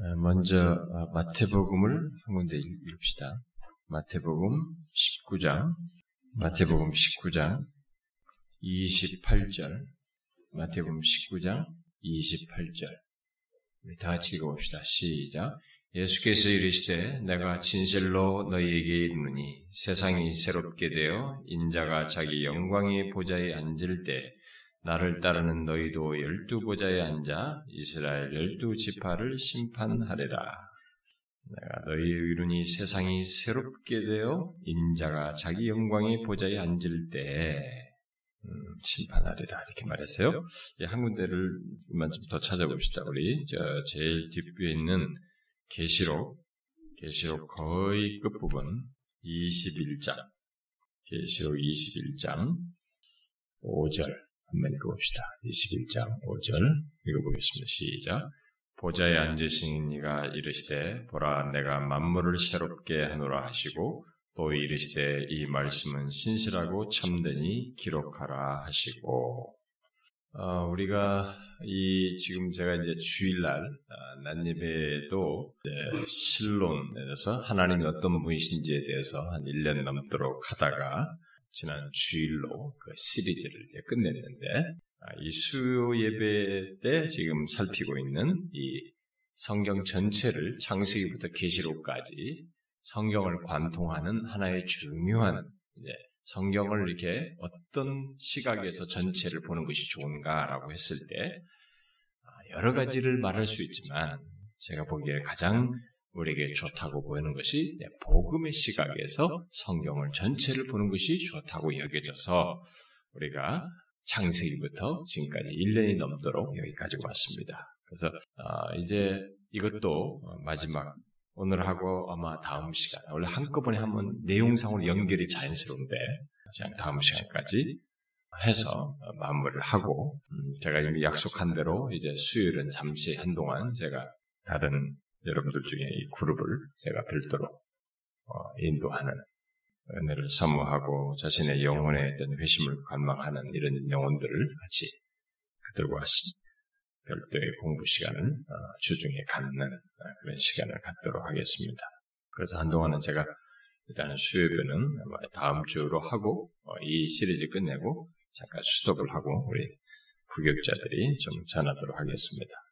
어, 먼저 어, 마태복음을 한 군데 읽읍시다. 마태복음 19장, 마태복음 19장 28절, 마태복음 19장 28절. 우리 다 같이 읽어봅시다. 시작. 예수께서 이르시되 내가 진실로 너희에게 이르노니 세상이 새롭게 되어 인자가 자기 영광의 보좌에 앉을 때 나를 따르는 너희도 열두 보좌에 앉아 이스라엘 열두 지파를 심판하리라. 내가 너희 의론이 세상이 새롭게 되어 인자가 자기 영광의 보좌에 앉을 때 음, 심판하리라 이렇게 말했어요. 예, 한 군데를 만 좀 더 찾아봅시다. 우리 저 제일 뒷부에 있는 계시록 계시록 거의 끝부분 21장 계시록 21장 5절 한번 읽어봅시다. 21장 5절 읽어보겠습니다. 시작. 보좌에 앉으신 이가 이르시되 보라 내가 만물을 새롭게 하노라 하시고 또 이르시되 이 말씀은 신실하고 참되니 기록하라 하시고 어, 우리가 이 지금 제가 이제 주일날 어, 난예배도 실론에서 하나님이 어떤 분이신지에 대해서 한 1년 넘도록 하다가 지난 주일로 그 시리즈를 이제 끝냈는데 아, 이 수요 예배 때 지금 살피고 있는 이 성경 전체를 창세기부터 계시록까지 성경을 관통하는 하나의 중요한 성경을 이렇게 어떤 시각에서 전체를 보는 것이 좋은가라고 했을 때 아, 여러 가지를 말할 수 있지만 제가 보기에 가장 우리에게 좋다고 보이는 것이 복음의 시각에서 성경을 전체를 보는 것이 좋다고 여겨져서 우리가 창세기부터 지금까지 1년이 넘도록 여기까지 왔습니다. 그래서 어, 이제 이것도 마지막 오늘하고 아마 다음 시간 원래 한꺼번에 하면 내용상으로 연결이 자연스러운데 그냥 다음 시간까지 해서 마무리를 하고 음, 제가 이미 약속한 대로 이제 수요일은 잠시 한동안 제가 다른 여러분들 중에 이 그룹을 제가 별도로 어, 인도하는 은혜를 사모하고 자신의 영혼에 대한 회심을 관망하는 이런 영혼들을 같이 그들과 별도의 공부 시간을 어, 주중에 갖는 어, 그런 시간을 갖도록 하겠습니다. 그래서 한동안은 제가 일단은 수요일은 다음 주로 하고 이 시리즈 끝내고 잠깐 수독을 하고 우리 부격자들이 좀 전하도록 하겠습니다.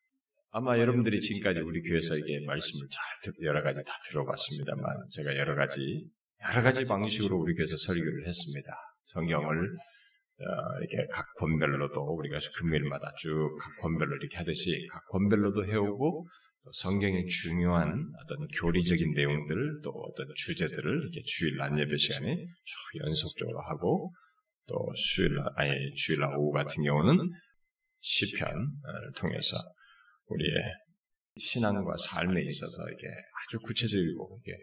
아마 여러분들이 지금까지 우리 교회에서 이게 말씀을 잘 여러 가지 다 들어봤습니다만 제가 여러 가지 여러 가지 방식으로 우리 교회에서 설교를 했습니다. 성경을 어, 이렇게 각 권별로도 우리가 금요일마다 쭉 각 권별로 이렇게 하듯이 각 권별로도 해오고 또 성경의 중요한 어떤 교리적인 내용들 또 어떤 주제들을 이렇게 주일 낮 예배 시간에 쭉 연속적으로 하고 또 수요일 아니 주일 오후 같은 경우는 시편을 통해서 우리의 신앙과 삶에 있어서 이게 아주 구체적이고 이게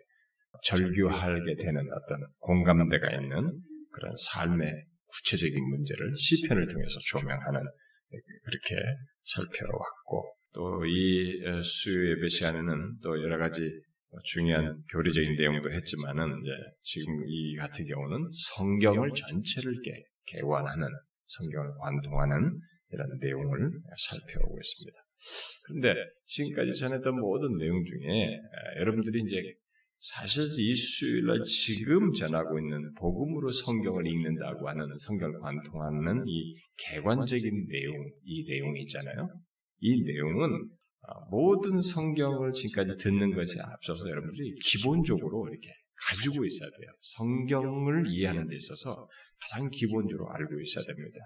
절규하게 되는 어떤 공감대가 있는 그런 삶의 구체적인 문제를 시편을 통해서 조명하는 그렇게 살펴왔고 또 이 수요 예배 시간에는 또 여러 가지 중요한 교리적인 내용도 했지만은 이제 지금 이 같은 경우는 성경을 전체를 개관하는 성경을 관통하는 이런 내용을 살펴보고 있습니다. 그런데 지금까지 전했던 모든 내용 중에 여러분들이 이제 사실 이 수요일날 지금 전하고 있는 복음으로 성경을 읽는다고 하는 성경을 관통하는 이 개관적인 내용, 이 내용이 있잖아요. 이 내용은 모든 성경을 지금까지 듣는 것에 앞서서 여러분들이 기본적으로 이렇게 가지고 있어야 돼요. 성경을 이해하는 데 있어서 가장 기본적으로 알고 있어야 됩니다.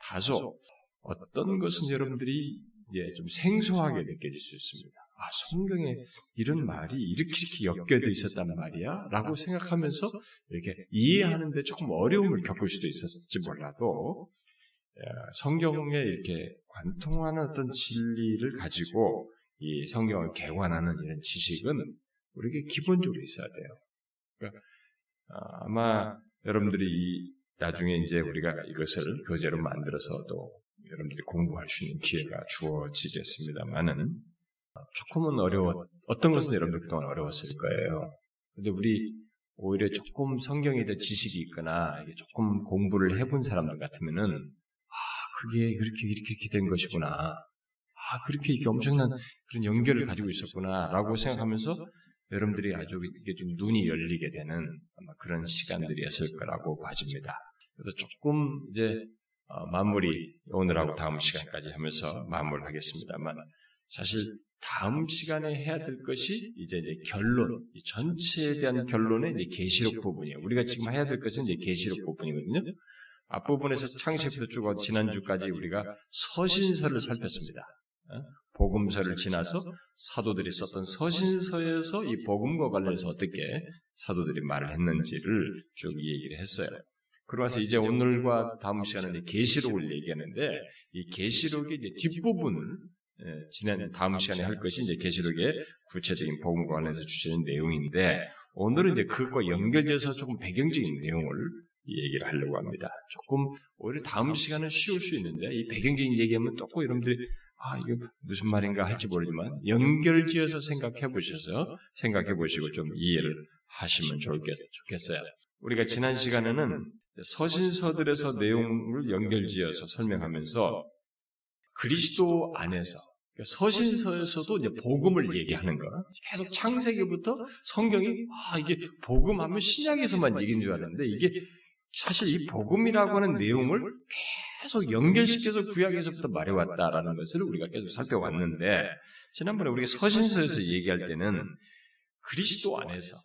다소 어떤 것은 여러분들이 예, 좀 생소하게 느껴질 수 있습니다. 아, 성경에 이런 말이 이렇게 이렇게 엮여져 있었단 말이야? 라고 생각하면서 이렇게 이해하는데 조금 어려움을 겪을 수도 있었을지 몰라도, 예, 성경에 이렇게 관통하는 어떤 진리를 가지고 이 성경을 개관하는 이런 지식은 우리에게 기본적으로 있어야 돼요. 그러니까 아, 마 여러분들이 나중에 이제 우리가 이것을 교재로 만들어서 또 여러분들이 공부할 수 있는 기회가 주어지겠습니다만은 조금은 어려워 어떤 것은 여러분들 그동안 어려웠을 거예요. 근데 우리 오히려 조금 성경에 대한 지식이 있거나 조금 공부를 해본 사람들 같으면은 아 그게 이렇게 이렇게 이렇게 된 것이구나. 아 아, 그렇게 이게 엄청난 그런 연결을 가지고 있었구나라고 생각하면서 여러분들이 아주 이게 좀 눈이 열리게 되는 아마 그런 시간들이었을 거라고 봐집니다. 그래서 조금 이제 어, 마무리 오늘하고 다음 시간까지 하면서 마무리하겠습니다만 사실 다음 시간에 해야 될 것이 이제, 이제 결론, 전체에 대한 결론의 이제 계시록 부분이에요. 우리가 지금 해야 될 것은 이제 계시록 부분이거든요. 앞부분에서 창세부터 쭉 지난주까지 우리가 서신서를 살폈습니다. 어? 복음서를 지나서 사도들이 썼던 서신서에서 이 복음과 관련해서 어떻게 사도들이 말을 했는지를 쭉 얘기를 했어요. 그러면서 이제 오늘과 다음 시간에 계시록을 얘기하는데 이 계시록의 뒷부분을 예, 지난 다음 시간에 할 것이 이제 계시록의 구체적인 복음과 관련해서 주시는 내용인데 오늘은 이제 그것과 연결돼서 조금 배경적인 내용을 얘기를 하려고 합니다. 조금 오히려 다음 시간은 쉬울 수 있는데 이 배경적인 얘기하면 또 여러분들이 아 이게 무슨 말인가 할지 모르지만 연결지어서 생각해 보셔서 생각해 보시고 좀 이해를 하시면 좋겠 어요. 우리가 지난 시간에는 서신서들에서 내용을 연결지어서 설명하면서 그리스도 안에서 그러니까 서신서에서도 이제 복음을 얘기하는 거. 계속 창세기부터 성경이 아 이게 복음하면 신약에서만 얘기인 줄 알았는데 이게 사실 이 복음이라고 하는 내용을 계속 연결시켜서 구약에서부터 말해왔다라는 것을 우리가 계속 살펴왔는데 지난번에 우리가 서신서에서 얘기할 때는 그리스도 안에서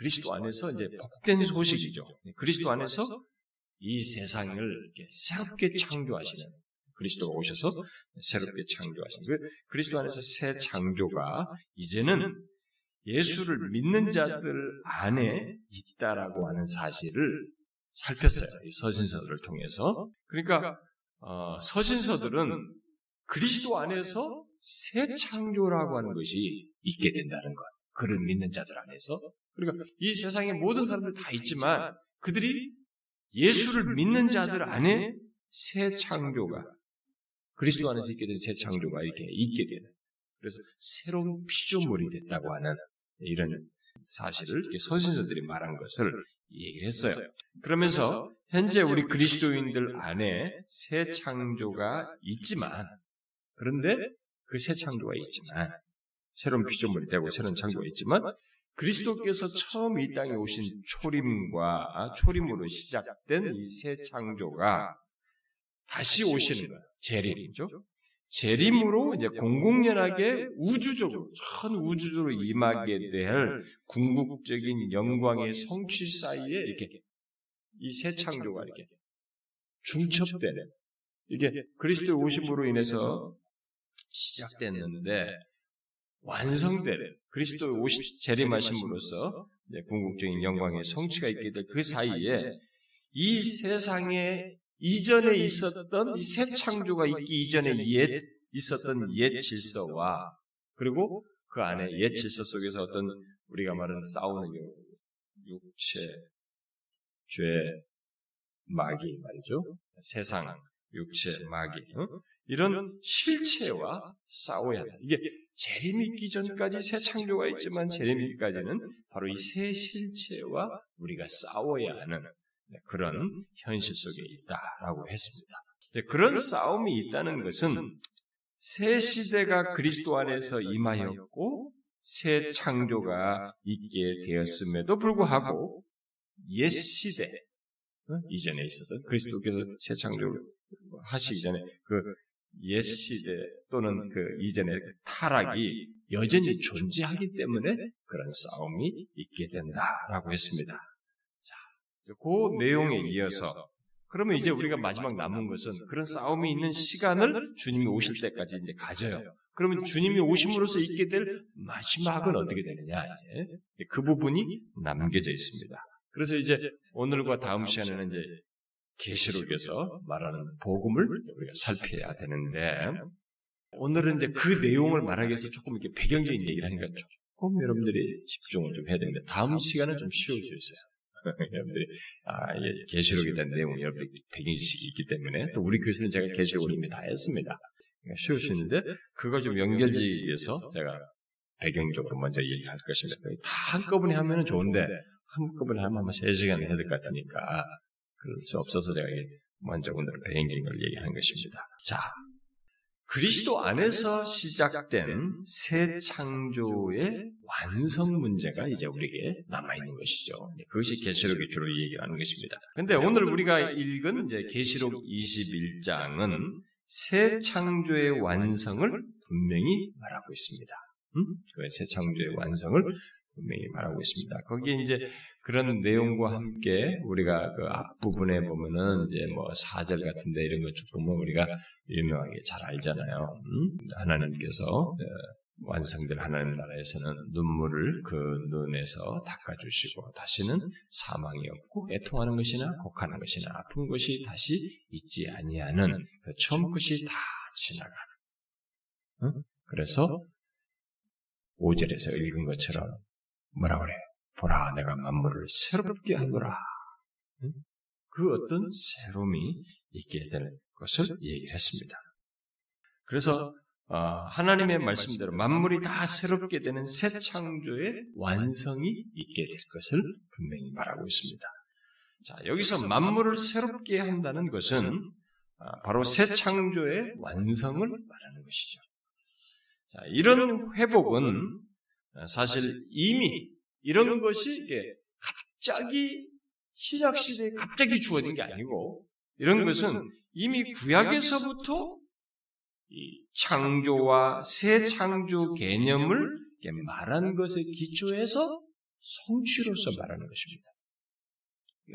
그리스도 안에서 이제 복된 소식이죠. 그리스도 안에서 이 세상을 이렇게 새롭게 창조하시는 그리스도가 오셔서 새롭게 창조하신 그 그리스도 안에서 새 창조가 이제는 예수를 믿는 자들 안에 있다라고 하는 사실을 살폈어요. 이 서신서들을 통해서. 그러니까 어, 서신서들은 그리스도 안에서 새 창조라고 하는 것이 있게 된다는 것. 그를 믿는 자들 안에서. 그러니까 이 세상의 모든 사람들 다 있지만 그들이 예수를 믿는 자들 안에 새 창조가 그리스도 안에서 있게 된 새 창조가 이렇게 있게 되는 그래서 새로운 피조물이 됐다고 하는 이런 사실을 서신서들이 말한 것을 얘기했어요. 그러면서 현재 우리 그리스도인들 안에 새 창조가 있지만 그런데 그 새 창조가 있지만 새로운 피조물이 되고 새로운 창조가 있지만 그리스도께서 처음 이 땅에 오신 초림과 초림으로 시작된 이 새 창조가 다시 거예요. 재림이죠. 재림으로 이제 공공연하게 우주적으로 전 우주적으로 임하게 될 궁극적인 영광의 성취 사이에 이렇게 이 새 창조가 이렇게 중첩되는 이게 그리스도의 오심으로 인해서 시작됐는데 완성되는 그리스도의 오시 재림하심으로써 궁극적인 영광의 성취가 있게 될 그 사이에 이 세상에 이전에 있었던 이 새 창조가 있기 이전에 옛 있었던 옛 질서와 그리고 그 안에 옛 질서 속에서 어떤 우리가 말하는 싸우는 육체, 죄, 마귀 말이죠. 세상, 육체, 마귀 어? 이런 실체와 싸워야 돼. 이게 재림 있기 전까지 새 창조가 있지만 재림 있기까지는 바로 이 새 실체와 우리가 싸워야 하는 네, 그런 현실 속에 있다라고 했습니다. 네, 그런 싸움이 있다는 것은 새 시대가 그리스도 안에서 임하였고 새 창조가 있게 되었음에도 불구하고 옛 시대 어? 이전에 있어서 그리스도께서 새 창조를 하시기 전에 그 옛 시대 또는 그 이전의 타락이 여전히 존재하기 때문에 그런 싸움이 있게 된다라고 했습니다. 그 내용에 이어서 그러면 이제 우리가 마지막 남은 것은 그런 싸움이 있는 시간을 주님이 오실 때까지 이제 가져요. 그러면 주님이 오심으로써 있게 될 마지막은 어떻게 되느냐 이제 그 부분이 남겨져 있습니다. 그래서 이제 오늘과 다음 시간에는 이제 계시록에서 말하는 복음을 우리가 살펴야 되는데 오늘은 이제 그 내용을 말하기 위해서 조금 이렇게 배경적인 얘기를 하니까 조금 여러분들이 집중을 좀 해야 되는데 다음 시간은 좀 쉬울 수 있어요. 여러분들이 아, 계시록에 대한 내용이 여러분들이 배경 지식이 있기 때문에 또 우리 교수는 제가 계시록을 이미 다. 했습니다. 쉬울 수 있는데 그걸 좀 연결지기 위해서 제가 배경적으로 먼저 얘기할 것입니다. 다. 한꺼번에 하면 좋은데 한꺼번에 하면 아마 3시간 해야 될 것 같으니까 그럴 수 없어서 제가 먼저 오늘 걸 얘기하는 것입니다. 자, 그리스도 안에서 시작된 새 창조의 완성 문제가 이제 우리에게 남아 있는 것이죠. 그것이 계시록이 주로 얘기하는 것입니다. 근데 오늘 우리가 읽은 이제 계시록 21장은 새 창조의 완성을 분명히 말하고 있습니다. 음? 그새 창조의 완성을 분명히 말하고 있습니다. 거기에 이제 그런 내용과 함께 우리가 그 앞부분에 보면은 이제 뭐 4절 같은데 이런 것쭉 보면 우리가 유명하게 잘 알잖아요. 음? 하나님께서 어, 완성될 하나님 나라에서는 눈물을 그 눈에서 닦아주시고 다시는 사망이 없고 애통하는 것이나 곡하는 것이나 아픈 것이 다시 있지 아니하는 그 처음 것이 다 지나가는. 응? 그래서 5절에서 읽은 것처럼 뭐라 그래요? 보라 내가 만물을 새롭게 하노라. 응? 그 어떤 새로움이 있게 될 것을 얘기를 했습니다. 그래서 어, 하나님의 말씀대로 만물이 다 새롭게 되는 새 창조의 완성이 있게 될 것을 분명히 말하고 있습니다. 자, 여기서 만물을 새롭게 한다는 것은 아, 바로 새 창조의 완성을 말하는 것이죠. 자, 이런 회복은 사실 이미 이런 것이 이게 갑자기 신약 시대에 갑자기 주어진 게 아니고 이런 것은 이미 구약에서부터 이 창조와 새 창조 개념을 말하는 것에 기초해서 성취로서 말하는 것입니다.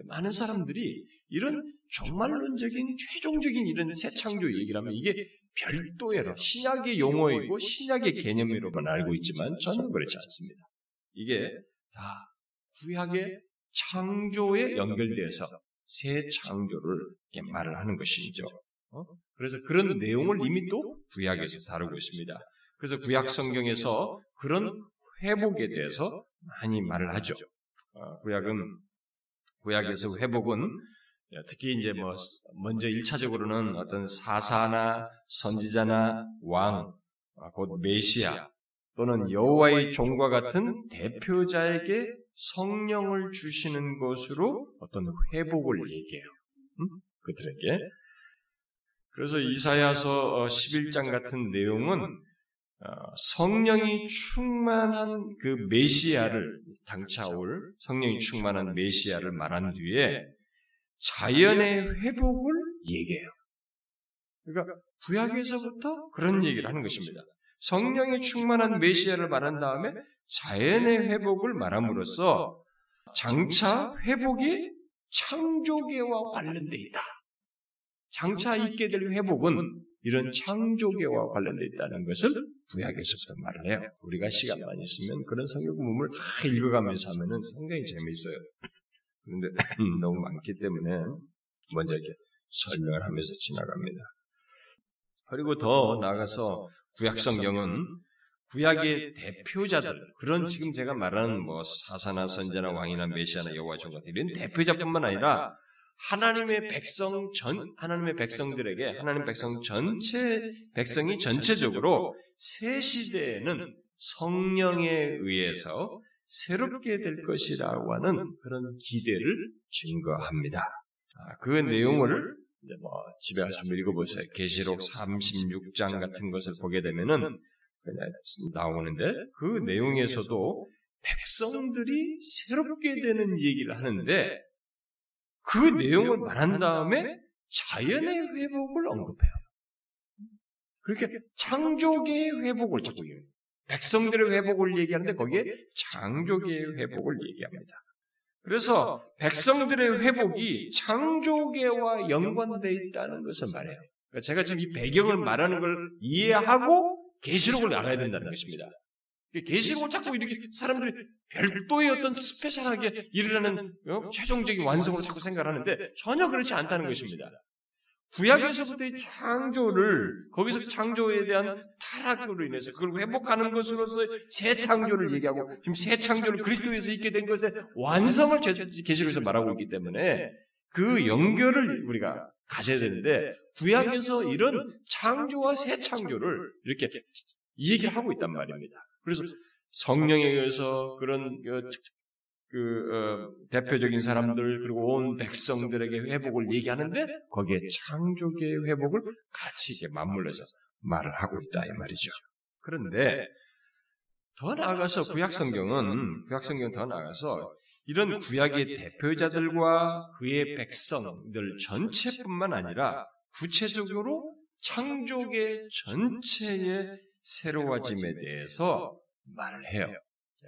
많은 사람들이 이런 종말론적인 최종적인 이런 새 창조 얘기라면 이게 별도의 신약의 용어이고 신약의 개념으로만 알고 있지만 전혀 그렇지 않습니다. 이게 다 구약의 창조에 연결되어서 새 창조를 말을 하는 것이죠. 어? 그래서 그런 내용을 이미 또 구약에서 다루고 있습니다. 그래서 구약 성경에서 그런 회복에 대해서 많이 말을 하죠. 어, 구약은 구약에서 회복은 특히 이제 뭐 먼저 1차적으로는 어떤 사사나 선지자나 왕, 아, 곧 메시아 또는 여호와의 종과 같은 대표자에게 성령을 주시는 것으로 어떤 회복을 얘기해요. 음? 그들에게 그래서 이사야서 11장 어, 같은 내용은 어, 성령이 충만한 그 메시아를 당차올 성령이 충만한 메시아를 말한 뒤에 자연의 회복을 얘기해요. 그러니까 구약에서부터 그런 얘기를 하는 것입니다. 성령이 충만한 메시아를 말한 다음에 자연의 회복을 말함으로써 장차 회복이 창조계와 관련되어 있다. 장차 있게 될 회복은 이런 창조계와 관련되어 있다는 것을 구약에서부터 말을 해요. 우리가 시간만 있으면 그런 성경 부분을 다 읽어가면서 하면은 상당히 재미있어요. 그런데 너무 많기 때문에 먼저 이렇게 설명을 하면서 지나갑니다. 그리고 더 나아가서 구약 성경은 구약의 대표자들 그런 지금 제가 말하는 뭐 사사나 선자나 왕이나 메시아나 여호와 종 같은 이런 대표자뿐만 아니라 하나님의 백성 전 하나님의 백성들에게 하나님 백성 전체 백성이 전체적으로 새 시대에는 성령에 의해서 새롭게 될 것이라고 하는 그런 기대를 증거합니다. 아, 그 내용을 뭐 집에 가서 한번 읽어보세요. 계시록 36장 같은 것을 보게 되면은 그냥 나오는데 그 내용에서도 백성들이 새롭게 되는 얘기를 하는데 그 내용을 말한 다음에 자연의 회복을 언급해요. 그렇게 창조계의 회복을 자꾸 얘기해요. 백성들의 회복을 얘기하는데 거기에 창조계의 회복을 얘기합니다. 그래서 백성들의 회복이 창조계와 연관되어 있다는 것을 말해요. 그러니까 제가 지금 이 배경을 말하는 걸 이해하고 계시록을 알아야 된다는 것입니다. 계시록을 자꾸 이렇게 사람들이 별도의 어떤 스페셜하게 일어나는 어? 최종적인 완성으로 자꾸 생각하는데 전혀 그렇지 않다는 것입니다. 구약에서부터의 창조를 거기서 창조에 대한 타락으로 인해서 그걸 회복하는 것으로서 새 창조를 얘기하고 지금 새 창조를 그리스도에서 있게 된 것의 완성을 계시록에서 말하고 있기 때문에 그 연결을 우리가 가져야 되는데 구약에서 이런 창조와 새 창조를 이렇게 얘기를 하고 있단 말입니다. 그래서 성령에 의해서 그런 그, 그 어, 대표적인 사람들 그리고 온 백성들에게 회복을 얘기하는데 거기에 창조계의 회복을 같이 이렇게 맞물려서 말을 하고 있다 이 말이죠. 그런데 더 나아가서 구약 성경은 구약 성경 더 나아가서 이런 구약의 대표자들과 그의 백성들 전체뿐만 아니라 구체적으로 창조계 전체의 새로워짐에 대해서 말을 해요.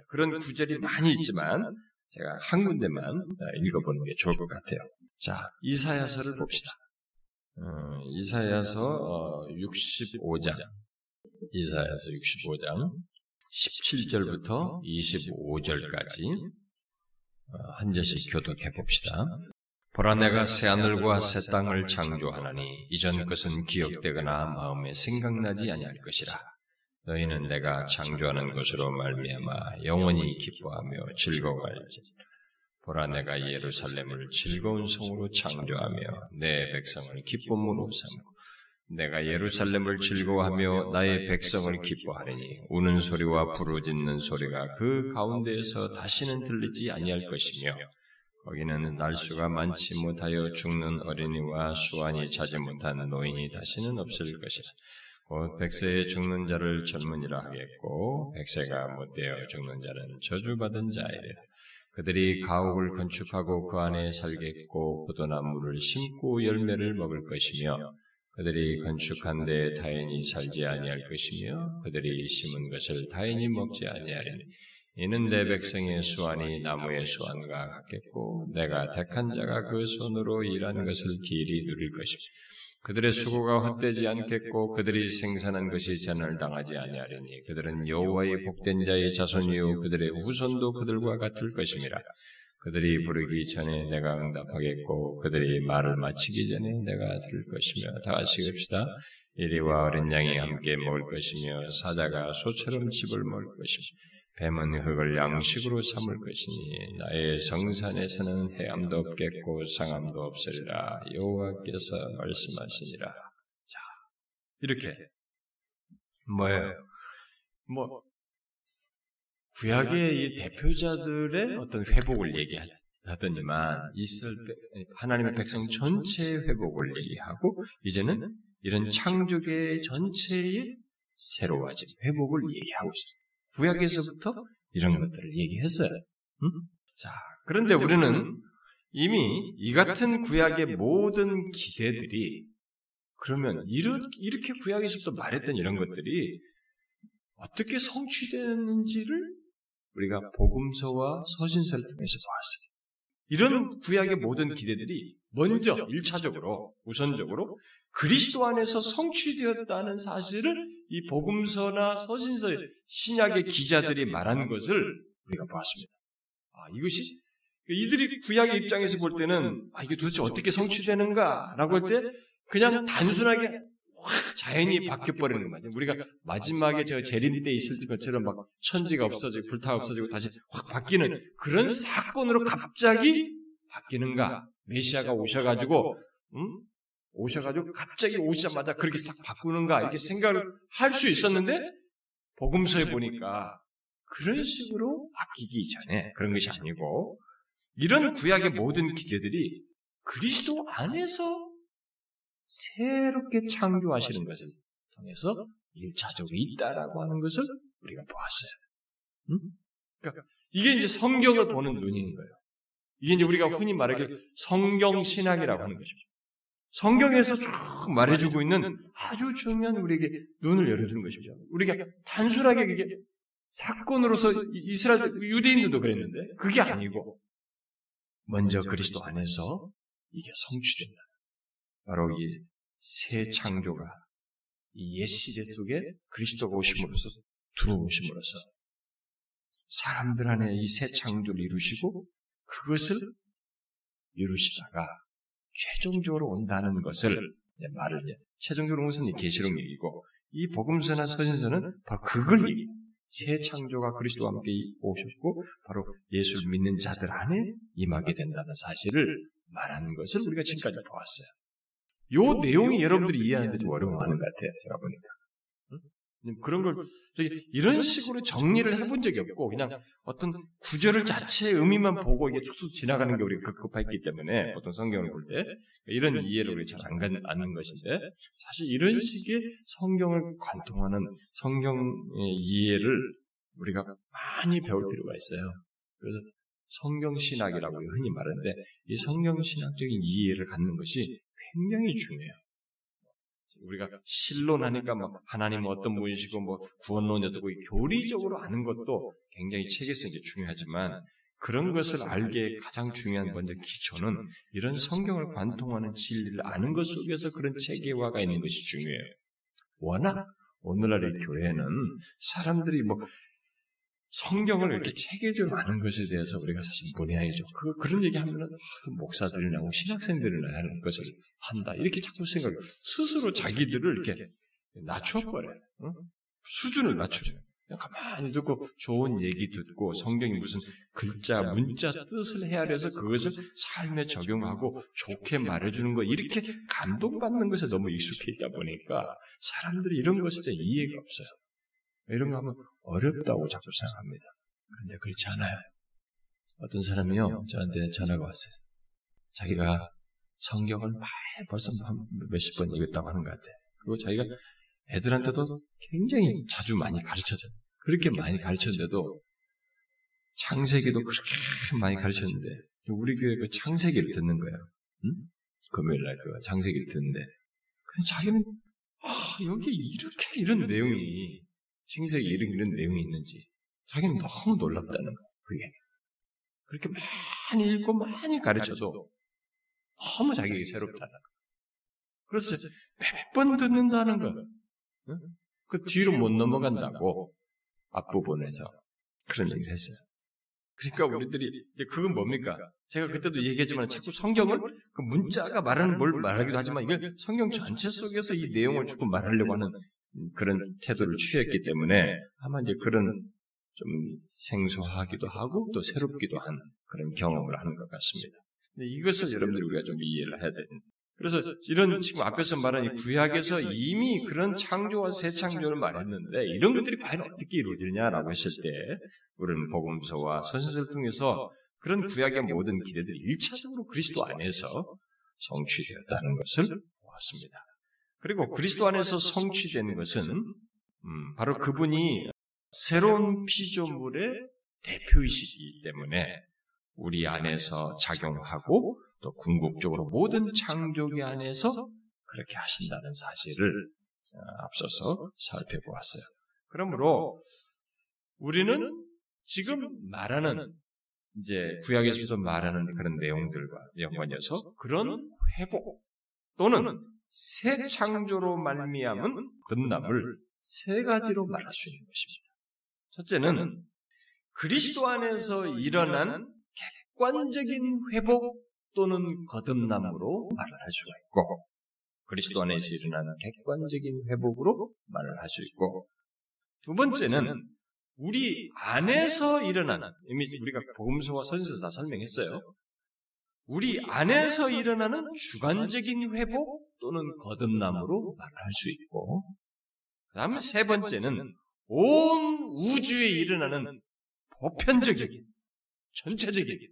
그런 구절이 많이 있지만 제가 한 군데만 읽어보는 게 좋을 것 같아요. 자, 이사야서를 봅시다. 어, 이사야서 65장. 어, 이사야서 65장 17절부터 25절까지 어, 한 절씩 교독해 봅시다. 보라 내가 새 하늘과 새 땅을 창조하나니 이전 것은 기억되거나 마음에 생각나지 아니할 것이라. 너희는 내가 창조하는 것으로 말미암아 영원히 기뻐하며 즐거워할지. 보라 내가 예루살렘을 즐거운 성으로 창조하며 내 백성을 기쁨으로 삼고 내가 예루살렘을 즐거워하며 나의 백성을 기뻐하리니 우는 소리와 부르짖는 소리가 그 가운데에서 다시는 들리지 아니할 것이며 거기는 날수가 많지 못하여 죽는 어린이와 수완이 차지 못한 노인이 다시는 없을 것이라. 곧 백세에 죽는 자를 젊은이라 하겠고 백세가 못되어 죽는 자는 저주받은 자이라. 그들이 가옥을 건축하고 그 안에 살겠고 포도나무를 심고 열매를 먹을 것이며 그들이 건축한 데 타인이 살지 아니할 것이며 그들이 심은 것을 타인이 먹지 아니하리니 이는 내 백성의 수완이 나무의 수완과 같겠고 내가 택한 자가 그 손으로 일한 것을 길이 누릴 것이며 그들의 수고가 헛되지 않겠고 그들이 생산한 것이 재난을 당하지 아니하리니 그들은 여호와의 복된 자의 자손이요 그들의 후손도 그들과 같을 것임이라 그들이 부르기 전에 내가 응답하겠고 그들이 말을 마치기 전에 내가 들을 것이며 다. 같이 읍시다. 이리와 어린 양이 함께 먹을 것이며 사자가 소처럼 집을 먹을 것이며 뱀은 흙을 양식으로 삼을 것이니 나의 성산에서는 해암도 없겠고 상암도 없으리라 여호와께서 말씀하시니라. 자 이렇게 뭐예요? 뭐 구약의 이 대표자들의 어떤 회복을 얘기하더니만 이스라엘 하나님의 백성 전체의 회복을 얘기하고 이제는 이런 창조계 전체의 새로워진 회복을 얘기하고 있어요. 구약에서부터 이런 것들을 얘기했어요. 음? 자, 그런데 우리는 이미 이 같은 구약의 모든 기대들이 그러면 이렇게 구약에서부터 말했던 이런 것들이 어떻게 성취되는지를 우리가 복음서와 서신서를 통해서 보았어요. 이런 구약의 모든 기대들이 먼저 1차적으로 우선적으로 그리스도 안에서 성취되었다는 사실을 이 복음서나 서신서 신약의 기자들이 말한 것을 우리가 보았습니다. 아, 이것이 이들이 구약의 입장에서 볼 때는 아, 이게 도대체 어떻게 성취되는가라고 할 때 그냥 단순하게 자연이 바뀌어버리는 거죠. 우리가 마지막에 저 재림 때 있을 것처럼 막 천지가 없어지고 불타가 없어지고 다시 확 바뀌는 그런 사건으로 갑자기 바뀌는가? 메시아가 오셔가지고, 음? 오셔가지고 갑자기 오시자마자 그렇게 싹 바꾸는가? 이렇게 생각을 할 수 있었는데, 복음서에 보니까 그런 식으로 바뀌기 전에 그런 것이 아니고, 이런 구약의 모든 기대들이 그리스도 안에서 새롭게 창조하시는 것을 통해서 일차적으로 있다라고 하는 것을 우리가 보았어요. 음? 그러니까 이게 이제 성경을 보는 눈인 거예요. 이게 이제 우리가 흔히 말하기 성경 신학이라고 하는 것이죠. 성경에서 쭉 말해주고 있는 아주 중요한 우리에게 눈을 열어주는 것이죠. 우리가 단순하게 그게 사건으로서 이스라엘 유대인들도 그랬는데 그게 아니고 먼저 그리스도 안에서 이게 성취된다. 바로 이 새 창조가 이 옛 시대 속에 그리스도가 오심으로써 들어오심으로써 사람들 안에 이 새 창조를 이루시고 그것을 이루시다가 최종적으로 온다는 것을 말을 해. 최종적으로 온 것은 계시록 얘기고 이 복음서나 서신서는 바로 그걸 얘기해. 새 창조가 그리스도와 함께 오셨고 바로 예수를 믿는 자들 안에 임하게 된다는 사실을 말하는 것을 우리가 지금까지 보았어요. 요 내용이 여러분들이 이해하는데 좀 어려워하는 것 같아요. 제가 보니까. 그런 걸 이런 식으로 정리를 해본 적이 없고 그냥 어떤 구절을 자체의 의미만 보고 이게 툭툭 지나가는 게 우리가 급급했기 때문에 보통 성경을 볼 때 이런 이해를 우리 잘안 갖는 것인데 사실 이런 식의 성경을 관통하는 성경의 이해를 우리가 많이 배울 필요가 있어요. 그래서 성경 신학이라고 흔히 말하는데 이 성경 신학적인 이해를 갖는 것이 굉장히 중요해요. 우리가 신론하니까 뭐 하나님 어떤 분이시고 뭐 구원론이 어떻고 교리적으로 아는 것도 굉장히 책에서 이제 중요하지만 그런 것을 알게 가장 중요한 먼저 기초는 이런 성경을 관통하는 진리를 아는 것 속에서 그런 체계화가 있는 것이 중요해요. 워낙 오늘날의 교회는 사람들이 뭐 성경을 이렇게 체계적으로 아는 것에 대해서 우리가 사실 문의하죠. 그, 그런 얘기 하면은, 아, 그 목사들이나 뭐 신학생들이나 하는 것을 한다. 이렇게 자꾸 생각해. 스스로 자기들을 이렇게 낮춰버려요. 응? 수준을 낮춰줘요. 그냥 가만히 듣고 좋은 얘기 듣고 성경이 무슨 글자, 문자 뜻을 헤아려서 그것을 삶에 적용하고 좋게 말해주는 거 이렇게 감동받는 것에 너무 익숙해 있다 보니까 사람들이 이런 것에 대한 이해가 없어요. 이런 거 하면 어렵다고 자꾸 생각합니다. 그런데 그렇지 않아요. 어떤 사람이요, 저한테 전화가 왔어요. 자기가 성경을 벌써 몇십 번 읽었다고 하는 것 같아요. 그리고 자기가 애들한테도 굉장히 자주 많이 가르쳐줘요. 그렇게 많이 가르쳤는데도 창세기도 그렇게 많이 가르쳤는데 우리 교회 그 창세기를 듣는 거예요. 응? 금요일 날그 창세기를 듣는데 자기는 아 여기 이렇게 이런 내용이 이런 이런 내용이 있는지 자기는 너무 놀랍다는 거 그게 그렇게 많이 읽고 많이 가르쳐도 너무 자기에게 새롭다는 거. 그래서 몇 번 듣는다는 거. 그 뒤로 못 넘어간다고 앞부분에서 그런 얘기를 했어요. 그러니까 우리들이 그건 뭡니까? 제가 그때도 얘기했지만 자꾸 성경을 그 문자가 말하는 뭘 말하기도 하지만 이걸 성경 전체 속에서 이 내용을 자꾸 말하려고 하는 그런 태도를 취했기 때문에 아마 이제 그런 좀 생소하기도 하고 또 새롭기도 한 그런 경험을 하는 것 같습니다. 이것을 여러분들이 우리가 좀 이해를 해야 됩니다. 그래서 이런 지금 앞에서 말한 이 구약에서 이미 그런 창조와 새 창조를 말했는데 이런 것들이 과연 어떻게 이루어지느냐라고 했을 때 우리는 복음서와 선생을 통해서 그런 구약의 모든 기대들이 일차적으로 그리스도 안에서 성취되었다는 것을 보았습니다. 그리고 그리스도 안에서 성취된 것은 음, 바로 그분이 새로운 피조물의 대표이시기 때문에 우리 안에서 작용하고 또 궁극적으로 모든 창조기 안에서 그렇게 하신다는 사실을 어, 앞서서 살펴보았어요. 그러므로 우리는 지금 말하는 이제 구약에서 말하는 그런 내용들과 연관해서 그런 회복 또는 새 창조로 말미암은 끝남을 세 가지로 말할 수 있는 것입니다. 첫째는 그리스도 안에서 일어난 객관적인 회복 또는 거듭남으로 말을 할 수가 있고 그리스도 안에서 일어나는 객관적인 회복으로 말을 할 수 있고 두 번째는 우리 안에서 일어나는 이미 우리가 복음서와 선지서 다 설명했어요. 우리 안에서 일어나는 주관적인 회복 또는 거듭남으로 말할 수 있고, 그 다음 세 번째는 온 우주에 일어나는 보편적인, 전체적인,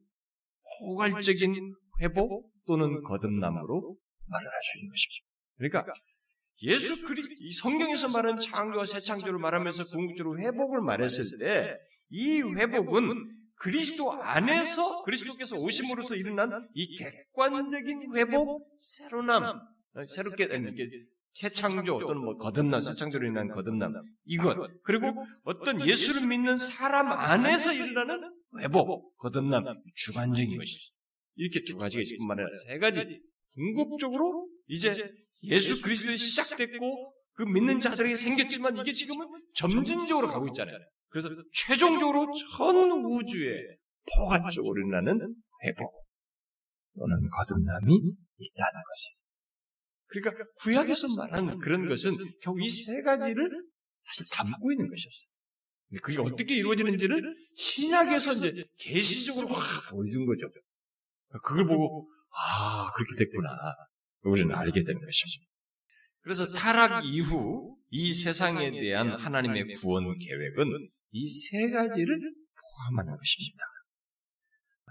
포괄적인 회복 또는 거듭남으로 말을 할 수 있는 것입니다. 그러니까 예수 그리 이 성경에서 말하는 창조와 새 창조를 말하면서 궁극적으로 회복을 말했을 때 이 회복은 그리스도 안에서 그리스도께서 오심으로써 일어난 이 객관적인 회복, 새로남, 어, 새롭게 새창조 또는 뭐 거듭남, 새창조로 인한 거듭남 이것. 그리고 어떤 예수를 믿는 사람 안에서 일어나는 회복, 거듭남 주관적인 것이죠. 이렇게 두 가지가 있을 뿐만 아니라 세 가지 궁극적으로 이제 예수 그리스도에 시작됐고 그 믿는 자들에게 생겼지만 이게 지금은 점진적으로 가고 있잖아요. 그래서 최종적으로 전 우주에 포괄적으로 일어나는 회복 또는 거듭남이 있다는 것이죠. 그러니까 구약에서 말하는 그런 것은 결국 이 세 가지를 사실 담고 있는 것이었어요. 그게 어떻게 이루어지는지를 신약에서 이제 계시적으로 확 보여준 거죠. 그걸 보고 아 그렇게 됐구나 우리는 알게 되는 것입니다. 그래서 타락 이후 이 세상에 대한 하나님의 구원 계획은 이 세 가지를 포함하는 것입니다.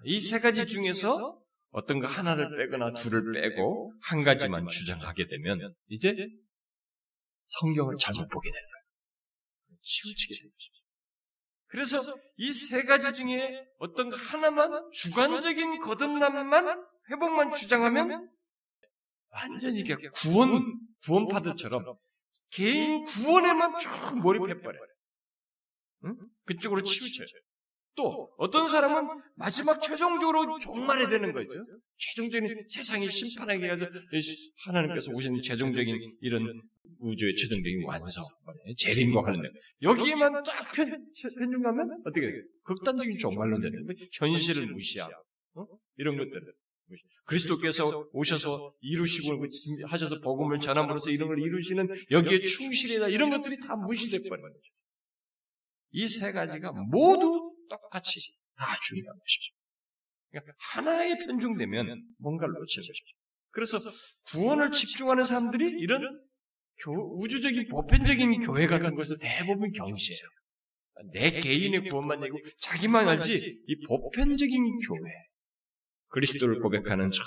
이 세 가지 중에서 어떤가 하나를 빼거나 둘을 빼고 한 가지만 주장하게 되면 이제 성경을 잘못 보게 되는 거예요. 치우치게 되는 것이죠. 그래서 이 세 가지 중에 어떤 하나만 주관적인 거듭남만 회복만 주장하면 완전히 구원 구원파들처럼 개인 구원에만 쭉 몰입해버려요. 응? 그쪽으로 치우쳐요. 또 어떤 사람은 마지막 최종적으로 종말에 되는 거죠. 최종적인 세상이 심판하게 해서 하나님께서 오신 최종적인 이런 우주의 최종적인 완성, 재림과 관련된 여기에만 쫙 편, 편중하면 어떻게 돼요? 극단적인 종말론 되는 거예요. 현실을 무시하고 어? 이런 것들을 그리스도께서 오셔서 이루시고 하셔서 복음을 전함으로써 이런 걸 이루시는 여기에 충실이다 이런 것들이 다 무시돼 버리는 거죠. 이 세 가지가 모두 똑같이 다 중요한 것이죠. 그러니까 하나에 편중되면 뭔가를 놓치는 것이죠. 그래서 구원을 집중하는 사람들이 이런 교, 우주적인 보편적인 교회 같은 것을 대부분 경시해요. 내 개인의 구원만 얘기고 자기만 알지 이 보편적인 교회 그리스도를 고백하는 참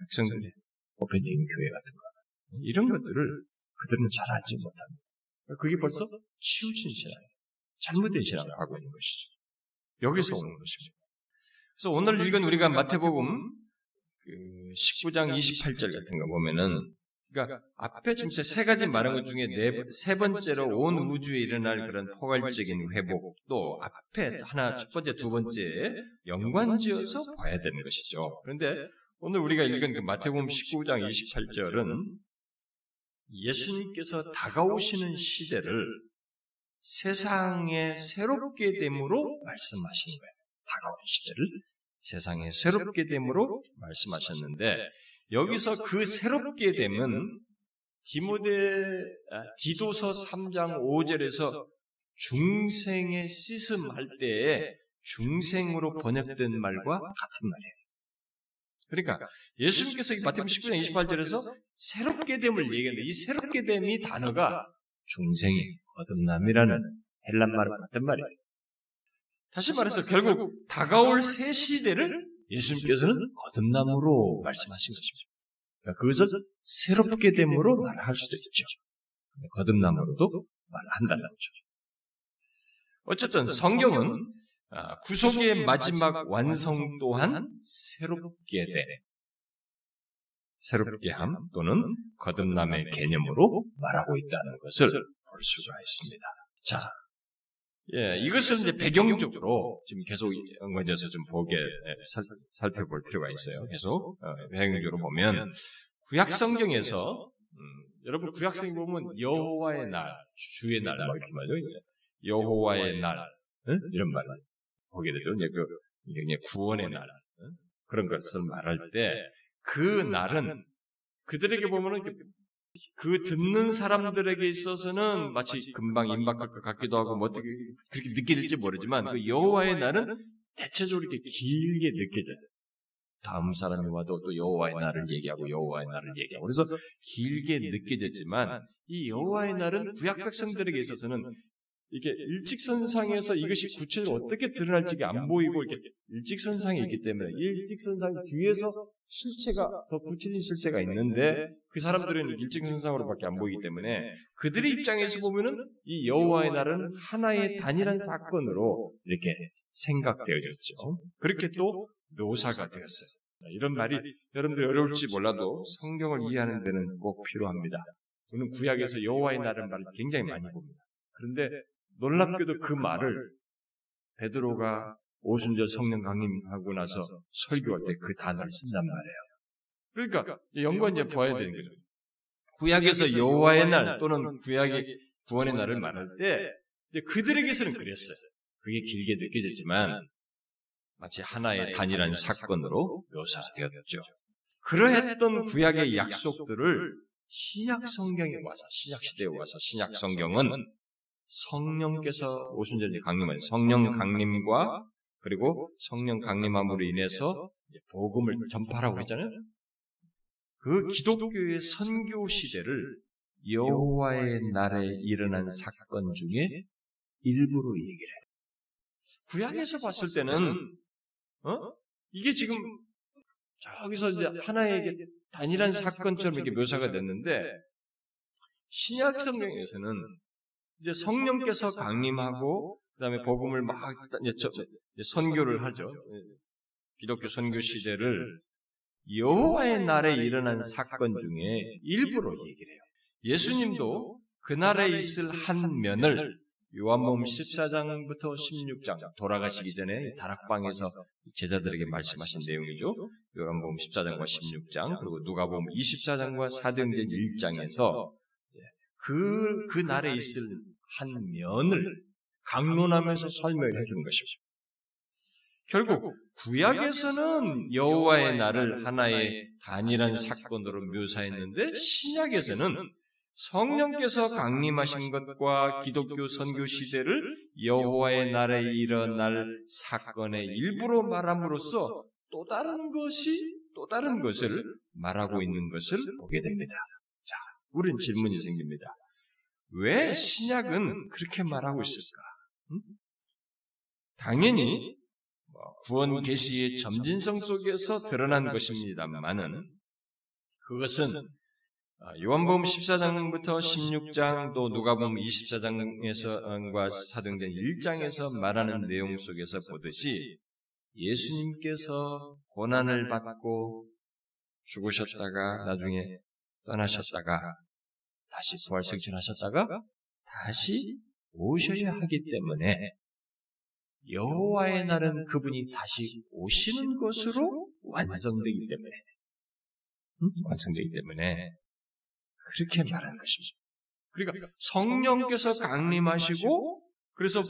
백성들의 보편적인 교회 같은 거 이런 것들을 그들은 잘 알지 못합니다. 그게 벌써 치우친 신앙이에요. 잘못된 신앙을 하고 있는 것이죠. 여기서 오는 것입니다. 그래서 오늘 읽은 우리가 마태복음 그 19장 28절 같은 거 보면은 그러니까 앞에 지금 세 가지 말한 것 중에 네, 세 번째로 온 우주에 일어날 그런 포괄적인 회복 또 앞에 하나 첫 번째 두 번째 연관지어서 봐야 되는 것이죠. 그런데 오늘 우리가 읽은 그 마태복음 19장 28절은 예수님께서 다가오시는 시대를 세상에 새롭게 됨으로 말씀하신 거예요. 다가오는 시대를 세상에 새롭게 됨으로 말씀하셨는데 여기서 그 새롭게 됨은 디모데 아, 디도서 3장 5절에서 중생의 씻음할 때에 중생으로 번역된 말과 같은 말이에요. 그러니까 예수님께서 마태복음 19장 28절에서 새롭게 됨을 얘기하는데 이 새롭게 됨이 단어가 중생이 거듭남이라는 헬란 말을 같은 말이에요. 다시 말해서 결국 다가올 새 시대를 예수님께서는 거듭남으로 말씀하신 것입니다. 그러니까 그것을 새롭게 됨으로 말할 수도 있죠. 거듭남으로도 말한다는 거죠. 어쨌든 성경은 아, 구속의 마지막 완성 또한 새롭게 돼. 새롭게 함 또는 거듭남의 개념으로 말하고 있다는 것을 볼 수가 있습니다. 자, 예, 이것을 이제 배경적으로 지금 계속 연관해서 좀 보게 예, 살, 살펴볼 필요가 있어요. 계속 어, 배경적으로 보면 구약 성경에서 음, 여러분 구약 성경 보면 여호와의 날, 주의 날뭐 이렇게 말이죠. 여호와의 날 응? 이런 말 보게 되죠. 이제 그 이제 구원의 날 응? 그런 것을 말할 때 그 날은 그들에게 보면은 그 듣는 사람들에게 있어서는 마치 금방 임박할 것 같기도 하고 뭐 어떻게 그렇게 느껴질지 모르지만 그 여호와의 날은 대체적으로 이렇게 길게 느껴져요. 다음 사람이 와도 또 여호와의 날을 얘기하고 여호와의 날을 얘기하고. 그래서 길게 느껴졌지만 이 여호와의 날은 구약 백성들에게 있어서는 이게 일직선상에서 이것이 구체적으로 어떻게 드러날지가 안 보이고 이렇게 일직선상에 있기 때문에 일직선상 뒤에서 실체가 더 구체적인 실체가 있는데 그 사람들은 일직선상으로밖에 안 보이기 때문에 그들의 입장에서 보면은 이 여호와의 날은 하나의 단일한 사건으로 이렇게 생각되어졌죠. 그렇게 또 묘사가 되었어요. 이런 말이 여러분들 어려울지 몰라도 성경을 이해하는 데는 꼭 필요합니다. 우리는 구약에서 여호와의 날은 말을 굉장히 많이 봅니다. 그런데 놀랍게도 그 말을 베드로가 오순절 성령 강림하고 나서 설교할 때 그 단어를 쓴단 말이에요. 그러니까 연관 이제 봐야 되는 거죠. 구약에서 여호와의 날 또는 구약의 구원의 날을 말할 때 그들에게서는 그랬어요. 그게 길게 느껴졌지만 마치 하나의 단일한 사건으로 묘사되었죠. 그러했던 구약의 약속들을 신약 성경에 와서 신약 시대에 와서 신약 성경은 성령께서 오순절에 강림하신 성령 강림과 그리고 성령 강림함으로 인해서 복음을 전파하고 있잖아요. 그 기독교의 선교 시대를 여호와의 날에 일어난 사건 중에 일부로 얘기를 해요. 구약에서 봤을 때는 어? 이게 지금 저기서 이제 하나의 단일한 사건처럼 이렇게 묘사가 됐는데 신약 성경에서는 이제 성령께서 강림하고 그다음에 복음을 막 선교를 하죠. 기독교 선교 시대를 여호와의 날에 일어난 사건 중에 일부로 얘기를 해요. 예수님도 그날에 있을 한 면을 요한복음 14장부터 16장 돌아가시기 전에 다락방에서 제자들에게 말씀하신 내용이죠. 요한복음 14장과 16장 그리고 누가복음 24장과 사도행전 1장에서 그, 그 날에 있을 한 면을 강론하면서 설명해 주는 것입니다. 결국 구약에서는 여호와의 날을 하나의 단일한 사건으로 묘사했는데 신약에서는 성령께서 강림하신 것과 기독교 선교 시대를 여호와의 날에 일어날 사건의 일부로 말함으로써 또 다른 것이 또 다른 것을 말하고 있는 것을 보게 됩니다. 자, 우린 질문이 생깁니다. 왜 신약은 그렇게 말하고 있을까? 응? 당연히 뭐 구원 계시의 점진성 속에서 드러난 것입니다만은 그것은 아, 요한복음 14장부터 16장 또 누가복음 24장에서과 사도행전 1장에서 말하는 내용 속에서 보듯이 예수님께서 고난을 받고 죽으셨다가 나중에 떠나셨다가 다시 부활승천 하셨다가 다시 오셔야 하기 때문에 여호와의 날은 그분이 다시 오시는 것으로 완성되기 때문에 음? 완성되기 때문에 그렇게 말하는 것입니다. 그러니까 성령께서 강림하시고 그래서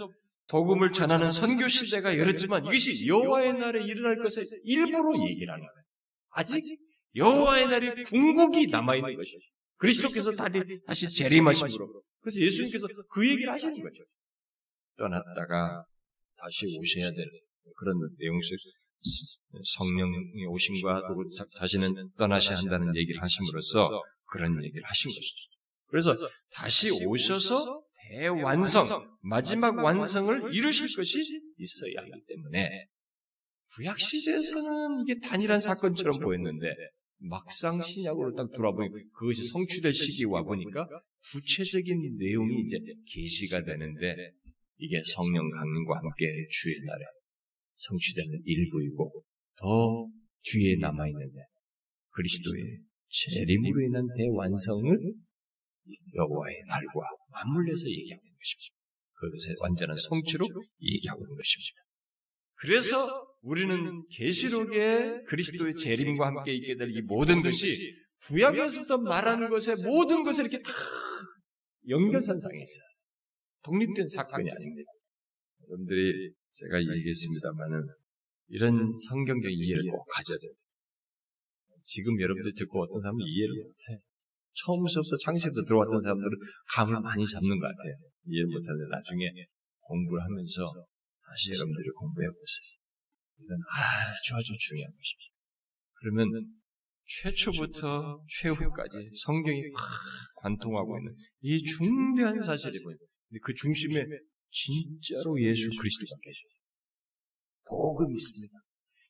복음을 전하는 선교 시대가 열었지만 이것이 여호와의 날에 일어날 것에 일부러 얘기를 하는 거예요. 아직 여호와의 날이 궁극이 남아 있는 것이죠. 그리스도께서 다시 재림하심으로 그래서 예수님께서 그 얘기를 하시는 거죠. 떠났다가 다시 오셔야 될 그런 내용 속 성령이 오심과 자신은 떠나셔야 한다는 얘기를 하심으로써 그런 얘기를 하신 것이죠. 그래서 다시 오셔서 대완성, 마지막 완성을 이루실 것이 있어야 하기 때문에 구약 시대에서는 이게 단일한 사건처럼 보였는데 막상 신약으로 딱 돌아보니 그것이 성취될 시기와 보니까 구체적인 내용이 이제 계시가 되는데 이게 성령 강림과 함께 주의 날에 성취되는 일부이고 더 뒤에 남아 있는데 그리스도의 재림으로 인한 대완성을 여호와의 날과 맞물려서 얘기하고 있는 것입니다. 그것의 완전한 성취로 얘기하고 있는 것입니다. 그래서 우리는 계시록에 그리스도의 재림과 함께 있게 될 이 모든 것이 구약에서부터 말하는 것의 모든 것을 이렇게 다 연결선상에 있어요. 독립된 사건이 아닙니다. 여러분들이 제가 얘기했습니다만은 이런 성경적 이해를 꼭 가져야 돼요. 지금 여러분들 듣고 어떤 사람은 이해를 못해. 처음부터 창시부터 들어왔던 사람들은 감을 많이 잡는 것 같아요. 이해를 못하는데 나중에 공부를 하면서 다시 여러분들이 공부해 보세요. 이건 아주 아주 중요한 것입니다. 그러면 최초부터 최후까지 성경이 확 관통하고 있는 이 중대한 사실이 보여요. 그 중심에 진짜로 예수 그리스도가 계셔요. 복음이 있습니다.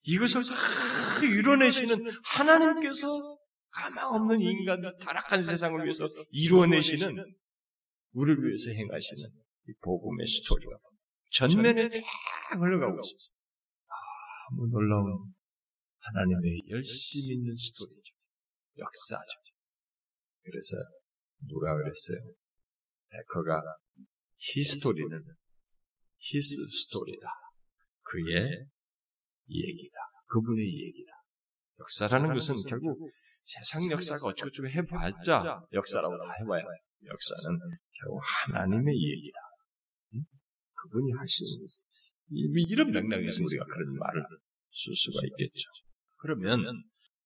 이것을 다 이뤄내시는 하나님께서 가망 없는 인간, 타락한 세상을 위해서 이루어내시는 우리를 위해서 행하시는 이 복음의 스토리가 전면에 쫙 흘러가고 있습니다. 너무 놀라운 하나님의 열심히 있는 스토리죠. 역사죠. 그래서 누가 그랬어요? 베커가 히스토리는 히스 스토리다. 그의 얘기다. 그분의 얘기다. 역사라는 것은 결국 세상 역사가 어쩌고저쩌고 해봤자 역사라고 다 해봐야 역사는 결국 하나님의 얘기다. 그분이 하시는 이런 맥락에서 우리가 그런 말을 쓸 수가 있겠죠. 그러면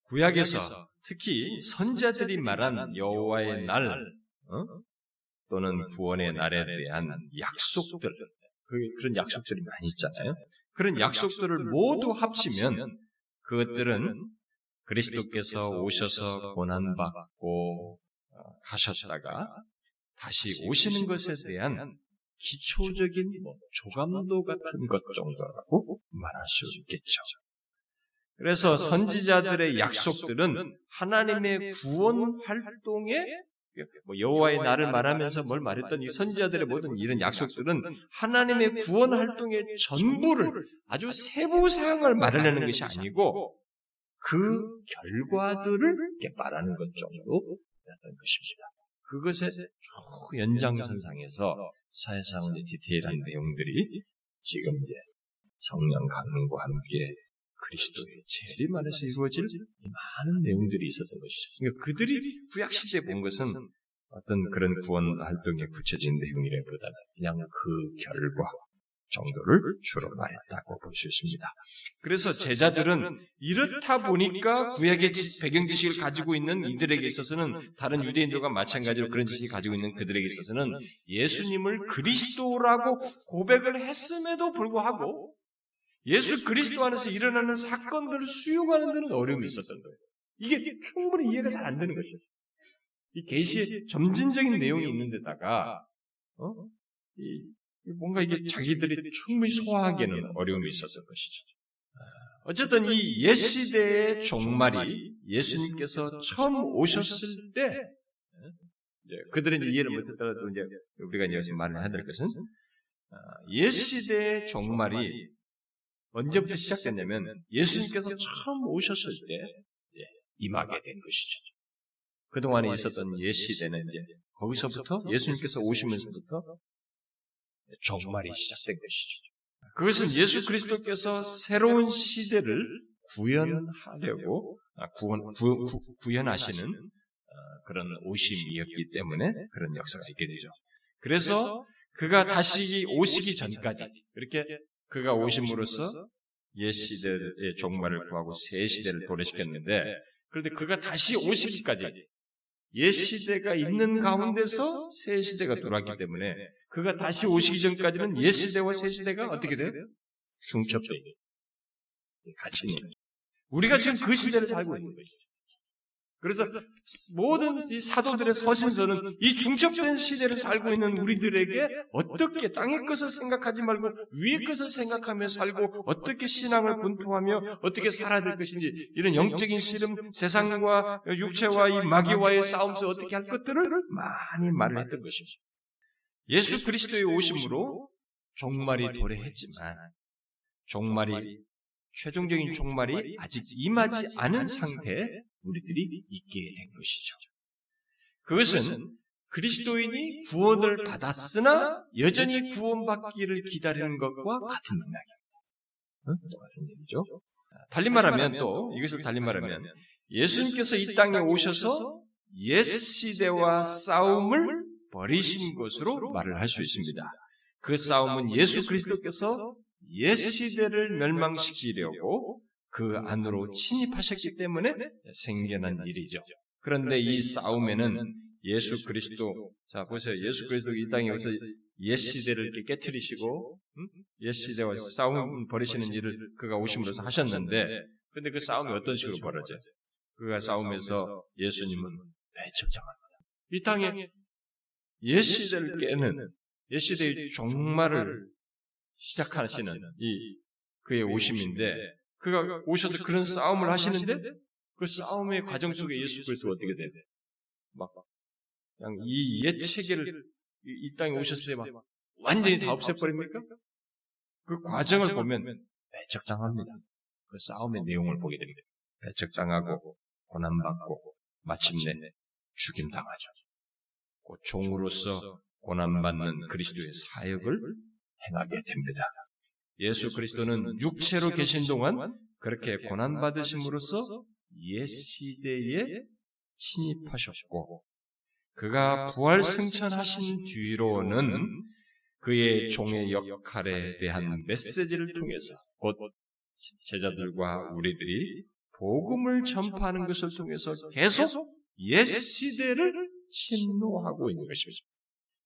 구약에서 특히 선자들이 말한 여호와의 날 어? 또는 구원의 날에 대한 약속들 그, 그런 약속들이 많이 있잖아요. 그런 약속들을 모두 합치면 그것들은 그리스도께서 오셔서 고난받고 어, 가셨다가 다시 오시는 것에 대한 기초적인 뭐 조감도 같은 것 정도라고 말할 수 있겠죠. 그래서 선지자들의 약속들은 하나님의 구원 활동에 뭐 여호와의 날을 말하면서 뭘 말했던 이 선지자들의 모든 이런 약속들은 하나님의 구원 활동의 전부를 아주 세부 사항을 말하려는 것이 아니고 그 결과들을 말하는 것 정도였던 것입니다. 그것의 쭉 연장선상에서 사회상의 디테일한 내용들이 지금 이제 성령 강림과 함께 그리스도의 재림 안에서 이루어질 많은 내용들이 있었던 것이죠. 그러니까 그들이 구약 시대에 본 것은 어떤 그런 구원 활동에 굳혀진 내용이라기보다는 그냥 그 결과 정도를 주로 말했다고 볼 수 있습니다. 그래서 제자들은 이렇다 보니까 구약의 배경 지식을 가지고 있는 이들에게 있어서는 다른 유대인들과 마찬가지로 그런 지식을 가지고 있는 그들에게 있어서는 예수님을 그리스도라고 고백을 했음에도 불구하고 예수 그리스도 안에서 일어나는 사건들을 수용하는 데는 어려움이 있었던 거예요. 이게 충분히 이해가 잘 안 되는 것이죠. 이 계시의 점진적인 내용이 있는데다가 어? 이, 뭔가 이게 자기들이 충분히 소화하기에는 어려움이 있었던 것이죠. 어쨌든 이 옛 시대의 종말이 예수님께서 처음 오셨을 때 그들은 이해를 못했더라도 이제 우리가 이제 말을 해야 될 것은 옛 시대의 종말이 언제부터 시작됐냐면 예수님께서 처음 오셨을 때 임하게 된 것이죠. 그동안에 있었던 옛 시대는 이제 거기서부터 예수님께서 오시면서부터 종말이 시작된 것이죠. 그것은 예수 그리스도께서 새로운 시대를 구현하려고 아, 구원, 구, 구 현하시는 어, 그런 오심이었기 때문에 그런 역사가 있게 되죠. 그래서 그가 다시 오시기 전까지 이렇게 그가 오심으로써 옛 시대의 종말을 구하고 새 시대를 도래시켰는데 그런데 그가 다시 오시기까지 옛 시대가 있는 가운데서 새 시대가 돌아왔기 때문에 그가 다시 오시기 전까지는 옛 시대와 새 시대가 어떻게 돼요? 중첩돼 같이 있는 우리가 지금 그 시대를 살고 있는 것이죠. 그래서 모든 이 사도들의 서신서는 이 중첩된 시대를 살고 있는 우리들에게 어떻게 땅의 것을 생각하지 말고 위의 것을 생각하며 살고 어떻게 신앙을 분투하며 어떻게 살아야 될 것인지 이런 영적인 씨름, 세상과 육체와 이 마귀와의 싸움에서 어떻게 할 것들을 많이 말을 했던 것입니다. 예수 그리스도의 오심으로 종말이 도래했지만 종말이 최종적인 종말이 아직 임하지 않은 상태에 우리들이 있게 된 것이죠. 그것은 그리스도인이 구원을 받았으나 여전히 구원받기를 기다리는 것과 같은 맥락입니다. 똑같은 얘기죠. 달리 말하면 또 이것을 달리 말하면 예수님께서 이 땅에 오셔서 옛 시대와 싸움을 버리신 것으로 말을 할 수 있습니다. 그 싸움은 예수 그리스도께서 옛 시대를 멸망시키려고 그 안으로 침입하셨기 때문에 생겨난 일이죠. 그런데 이 싸움에는 예수 그리스도, 자, 보세요. 예수 그리스도 이 땅에 오서 옛 시대를 이렇게 깨뜨리시고, 음? 옛 시대와 싸움 버리시는 일을 그가 오심으로써 하셨는데, 근데 그 싸움이 어떤 식으로 벌어져요? 그가 싸움에서 예수님은 배척당합니다. 이 땅에 옛 시대를 깨는, 옛 시대의 종말을 시작하시는 이 그의 오심인데 그가 오셔서 그런 싸움을 하시는데 그 싸움의 과정 속에 예수 그리스도가 어떻게 돼? 막 그냥 이옛 체계를 이 땅에 오셨을 때 막 완전히 다 없애버립니까? 그 과정을 보면 배척당합니다. 그 싸움의 내용을 보게 됩니다. 배척당하고 고난받고 마침내 죽임당하죠. 그 종으로서 고난받는 그리스도의 사역을 행하게 됩니다. 예수 그리스도는 육체로 계신 동안 그렇게 고난받으심으로써 옛 시대에 침입하셨고, 그가 부활 승천하신 뒤로는 그의 종의 역할에 대한 메시지를 통해서 곧 제자들과 우리들이 복음을 전파하는 것을 통해서 계속 옛 시대를 침노하고 있는 것입니다.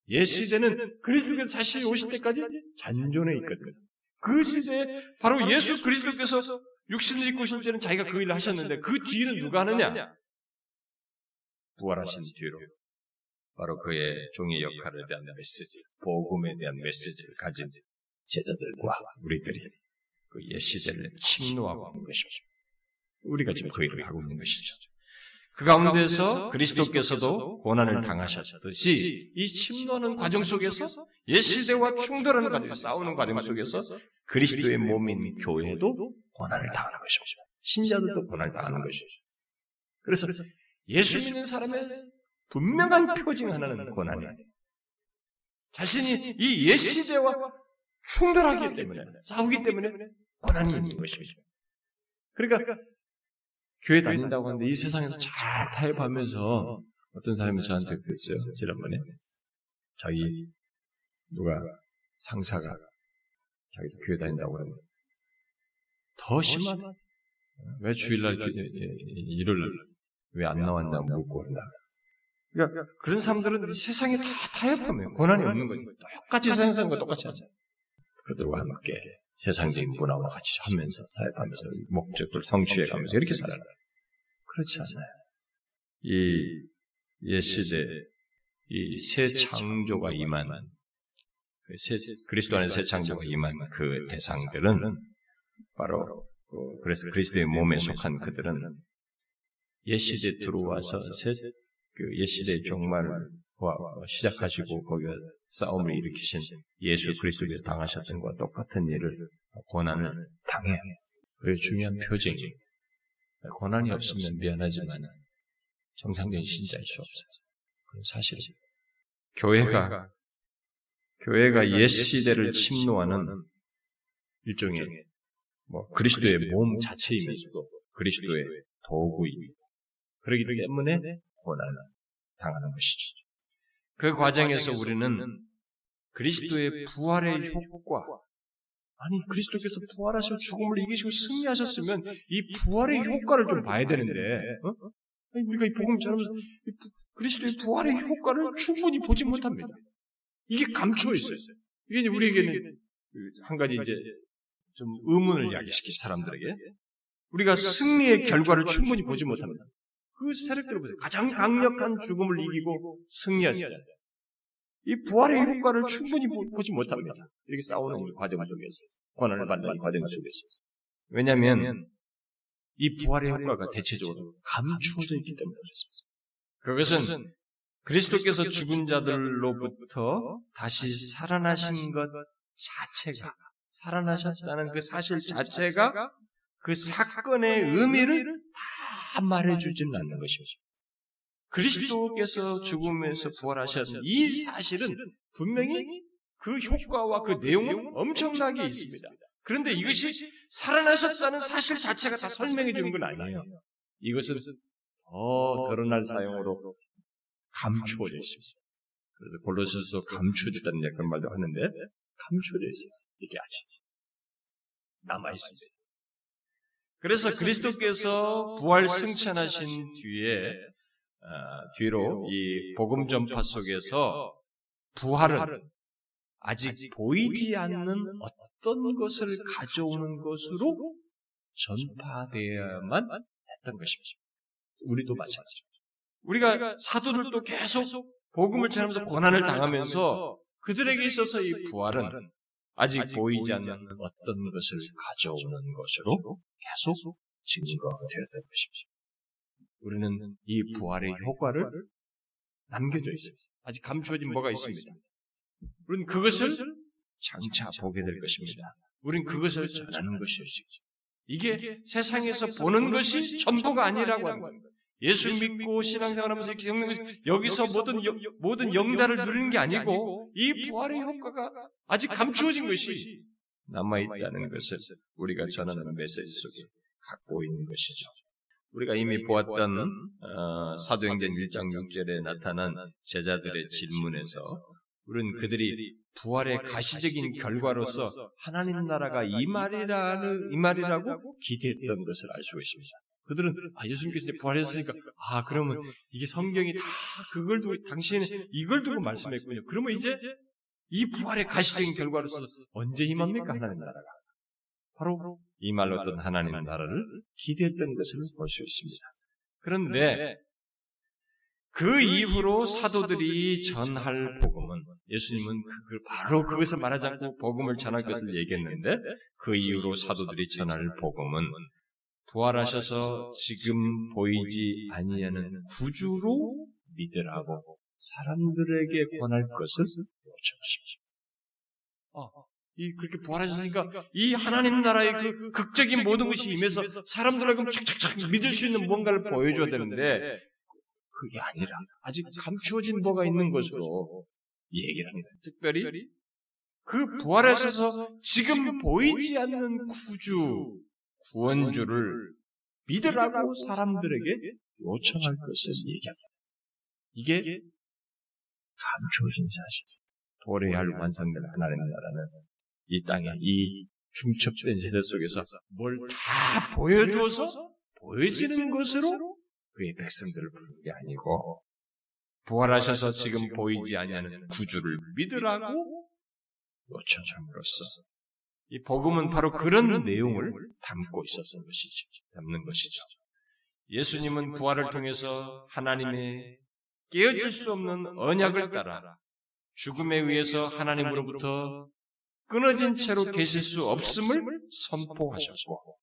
옛 시대는 그리스도께서 다시 오실 때까지 잔존해 있거든요. 그 시대에 바로 예수 그리스도께서 육신을 입고 오실 때는 자기가 그 일을 하셨는데 그 뒤는 누가 하느냐? 부활하신 뒤로 바로 그의 종의 역할에 대한 메시지, 복음에 대한 메시지를 가진 제자들과 우리들이 그 옛 시대를 침노하고 있는 것입니다. 우리가 지금 그 일을 하고 있는 것이죠. 그 가운데서 그리스도께서도 고난을 당하셨듯이 이 침노하는 과정 속에서 옛 시대와 충돌하는 과정, 싸우는 과정 속에서 그리스도의 몸인 교회도 고난을 당하는 것입니다. 신자들도 고난을 당하는 것이죠. 그래서 예수 믿는 사람의 분명한 표징 하나는 고난이에요. 자신이 이 옛 시대와 충돌하기 때문에, 싸우기 때문에 고난이 있는 것입니다. 그러니까 교회 다닌다고 하는데 이 세상에서 잘 타협하면서 어떤 사람이 저한테 그랬어요. 지난번에. 자기 누가 상사가 자기도 교회 다닌다고 하는데 더 심하다. 왜 주일날 일을 왜안 나왔나 묻고 한다. 그러니까 그런 사람들은 세상에 다 타협하면 고난이 없는 거죠. 똑같이 세상 사람과 똑같이 하자. 그들과 함께 세상적인 문화와 같이 하면서 살아가면서 목적을 성취해가면서 이렇게 살아요. 그렇지 않아요. 이 옛시대 이 새 창조가 임한 그 새, 그리스도 안에 새 창조가 임한 그 대상들은 바로 그 그래서 그리스도의 몸에 속한 그들은 옛시대 들어와서 새, 그 옛시대의 종말을 시작하시고 거기에 싸움을 일으키신 예수 그리스도께서 당하셨던 것과 똑같은 일을 고난을 당해요. 그게 중요한 표징이 고난이 없으면 미안하지만 정상적인 신자일 수 없어요. 그건 사실이죠. 교회가 교회가 옛 시대를 침노하는 일종의 뭐 그리스도의 몸 자체이면서도 그리스도의 도구입니다. 그렇기 때문에 고난을 당하는 것이죠. 그 과정에서 우리는 그리스도의 부활의 효과, 아니 그리스도께서 부활하셔 죽음을 이기시고 승리하셨으면 이 부활의 효과를 좀 봐야 되는데, 어? 아니, 우리가 이 복음 전하면서 그리스도의 부활의 효과를 충분히 보지 못합니다. 이게 감춰 있어요. 이게 우리에게는 그한 가지 이제 좀 의문을 야기시킬 사람들에게 우리가 승리의 결과를 충분히 보지 못합니다. 그 세력들을 보세요. 가장 강력한 죽음을 이기고 승리하시잖아요. 이 부활의 효과를 충분히 보지 못합니다. 이렇게 싸우는 과정 속에서, 고난을 받는 과정 속에서. 왜냐하면 이 부활의 효과가 대체적으로 감추어져 있기 때문에 그렇습니다. 그것은 그리스도께서 죽은 자들로부터 다시 살아나신 것 자체가, 살아나셨다는 그 사실 자체가 그 사건의 의미를 다 말해주지는 않는 것입니다. 그리스도께서 죽음에서 부활하셨는 이 사실은 분명히 그 효과와 그 내용은 엄청나게 있습니다. 그런데 이것이 살아나셨다는 사실 자체가 다 설명해 주는 건 아니에요. 이것은 더 드러날 사용으로 감추어져 있습니다. 그래서 골로새서 감추어졌다는 그런 말도 하는데 감추어져 있어요. 이게 아직 남아 있습니다. 그래서 그리스도께서 부활 승천하신 뒤에 어, 뒤로 이 복음 전파 속에서 부활은 아직 보이지 않는 어떤 것을 가져오는 것으로 전파되어야만 했던 것입니다. 우리도 마찬가지입니다. 우리가 사도들도 계속 복음을 전하면서 고난을 당하면서 그들에게 있어서 이 부활은 아직 보이지 않는 어떤 것을 가져오는 것으로 계속 증거되었던 것입니다. 우리는 이 부활의 효과를 남겨져 있어요. 아직 감추어진 뭐가 있습니다. 우리는 그것을 장차 보게 될 것입니다. 우리는 그것을 전하는 것이죠. 이게 세상에서 보는 것이 전부가 아니라고 하는 거예요. 예수 믿고 신앙생활하면서 겪는 것이 여기서 모든 모든 영달을 누리는 게 아니고 이 부활의 효과가 아직 감추어진 것이 남아 있다는 것을 우리가 전하는 메시지 속에 갖고 있는 것이죠. 우리가 이미 보았던 어, 사도행전 1장 6절에 나타난 제자들의 질문에서 우리는 그들이 부활의 가시적인 결과로서 하나님 나라가 이 말이라는 이 말이라고 기대했던 것을 알 수 있습니다. 그들은 아, 예수님께서 부활했으니까 아 그러면 이게 성경이 다 그걸 두고 당신은 이걸 두고 말씀했군요. 그러면 이제 이 부활의 가시적인 결과로서 언제 임합니까 하나님 나라가? 바로 이 말로 어떤 하나님 나라를 기대했던 것을 볼 수 있습니다. 그런데 그 이후로 사도들이 전할 복음은 예수님은 그걸 바로 그것을 말하지 않고 복음을 전할 것을 얘기했는데 그 이후로 사도들이 전할 복음은 부활하셔서 지금 보이지 아니하는 구주로 믿으라고 사람들에게 권할 것을 요청하십니다. 어, 이 그렇게 부활하셨으니까 이 하나님 나라의 그 극적인 모든 것이 임해서 사람들에게 착착착 믿을 수 있는 뭔가를 보여줘야 되는데 그게 아니라 아직 감추어진 뭐가 있는 것으로 얘기를 합니다. 특별히 그 부활하셔서 지금 보이지 않는 구주, 구원주를 믿으라고 사람들에게 요청할 것을 얘기합니다. 이게 감추어진 사실. 도래할 완성될 하나님 나라는 이 땅에 이 중첩된 세대 속에서 뭘 다 보여주어서 보여지는 것으로 그의 백성들을 부르는 게 아니고 부활하셔서 지금 보이지 아니하는 구주를 믿으라고 요청함으로써 이 복음은 바로 그런 내용을 담고 있었던 것이죠. 담는 것이죠. 예수님은 부활을 통해서 하나님의 깨어질 수 없는 언약을 따라 죽음에 의해서 하나님으로부터 끊어진 채로 계실 수 없음을 선포하셨고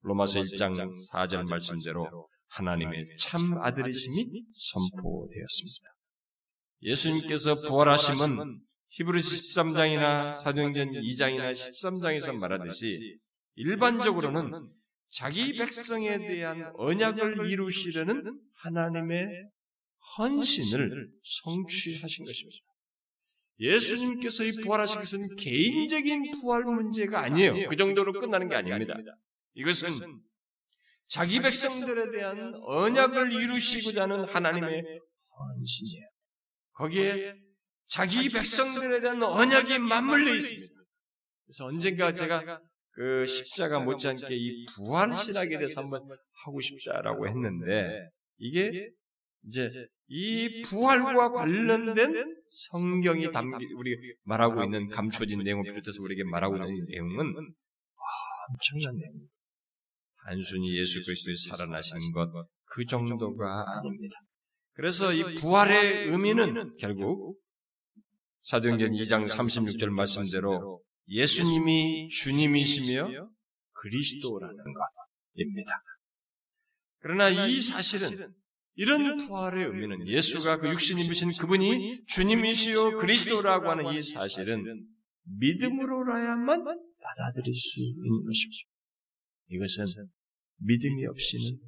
로마서 1장 4절 말씀대로 하나님의 참 아들이심이 선포되었습니다. 예수님께서 부활하심은 히브리서 13장이나 사도행전 2장이나 13장에서 말하듯이 일반적으로는 자기 백성에 대한 언약을 이루시려는 하나님의 헌신을 성취하신 것입니다. 예수님께서 이 부활하신 것은 개인적인 부활 문제가 아니에요. 그 정도로 끝나는 게 아닙니다. 이것은 자기 백성들에 대한 언약을 이루시고자 하는 하나님의 헌신이에요. 거기에 자기 백성들에 대한 언약이 맞물려 있습니다. 그래서 언젠가 제가 그 십자가 못지않게 이 부활 신학에 대해서 한번 하고 싶다라고 했는데 이게 이제 이 부활과 관련된 성경이 담기 우리 말하고 있는 감춰진 내용을 비롯해서 우리에게 말하고 있는 내용은 엄청난 내용입니다. 단순히 예수 그리스도의 살아나신 것 그 정도가 아닙니다. 그래서 이 부활의 의미는 결국 사도행전 2장 36절 말씀대로 예수님이 주님이시며 그리스도라는 것입니다. 그러나 이 사실은 이런 부활의 의미는 예수가 그 육신 입으신 그분이 주님이시요 그리스도라고 하는 이 사실은 믿음으로라야만 받아들일 수 있는 것입니다. 이것은 믿음이 없이는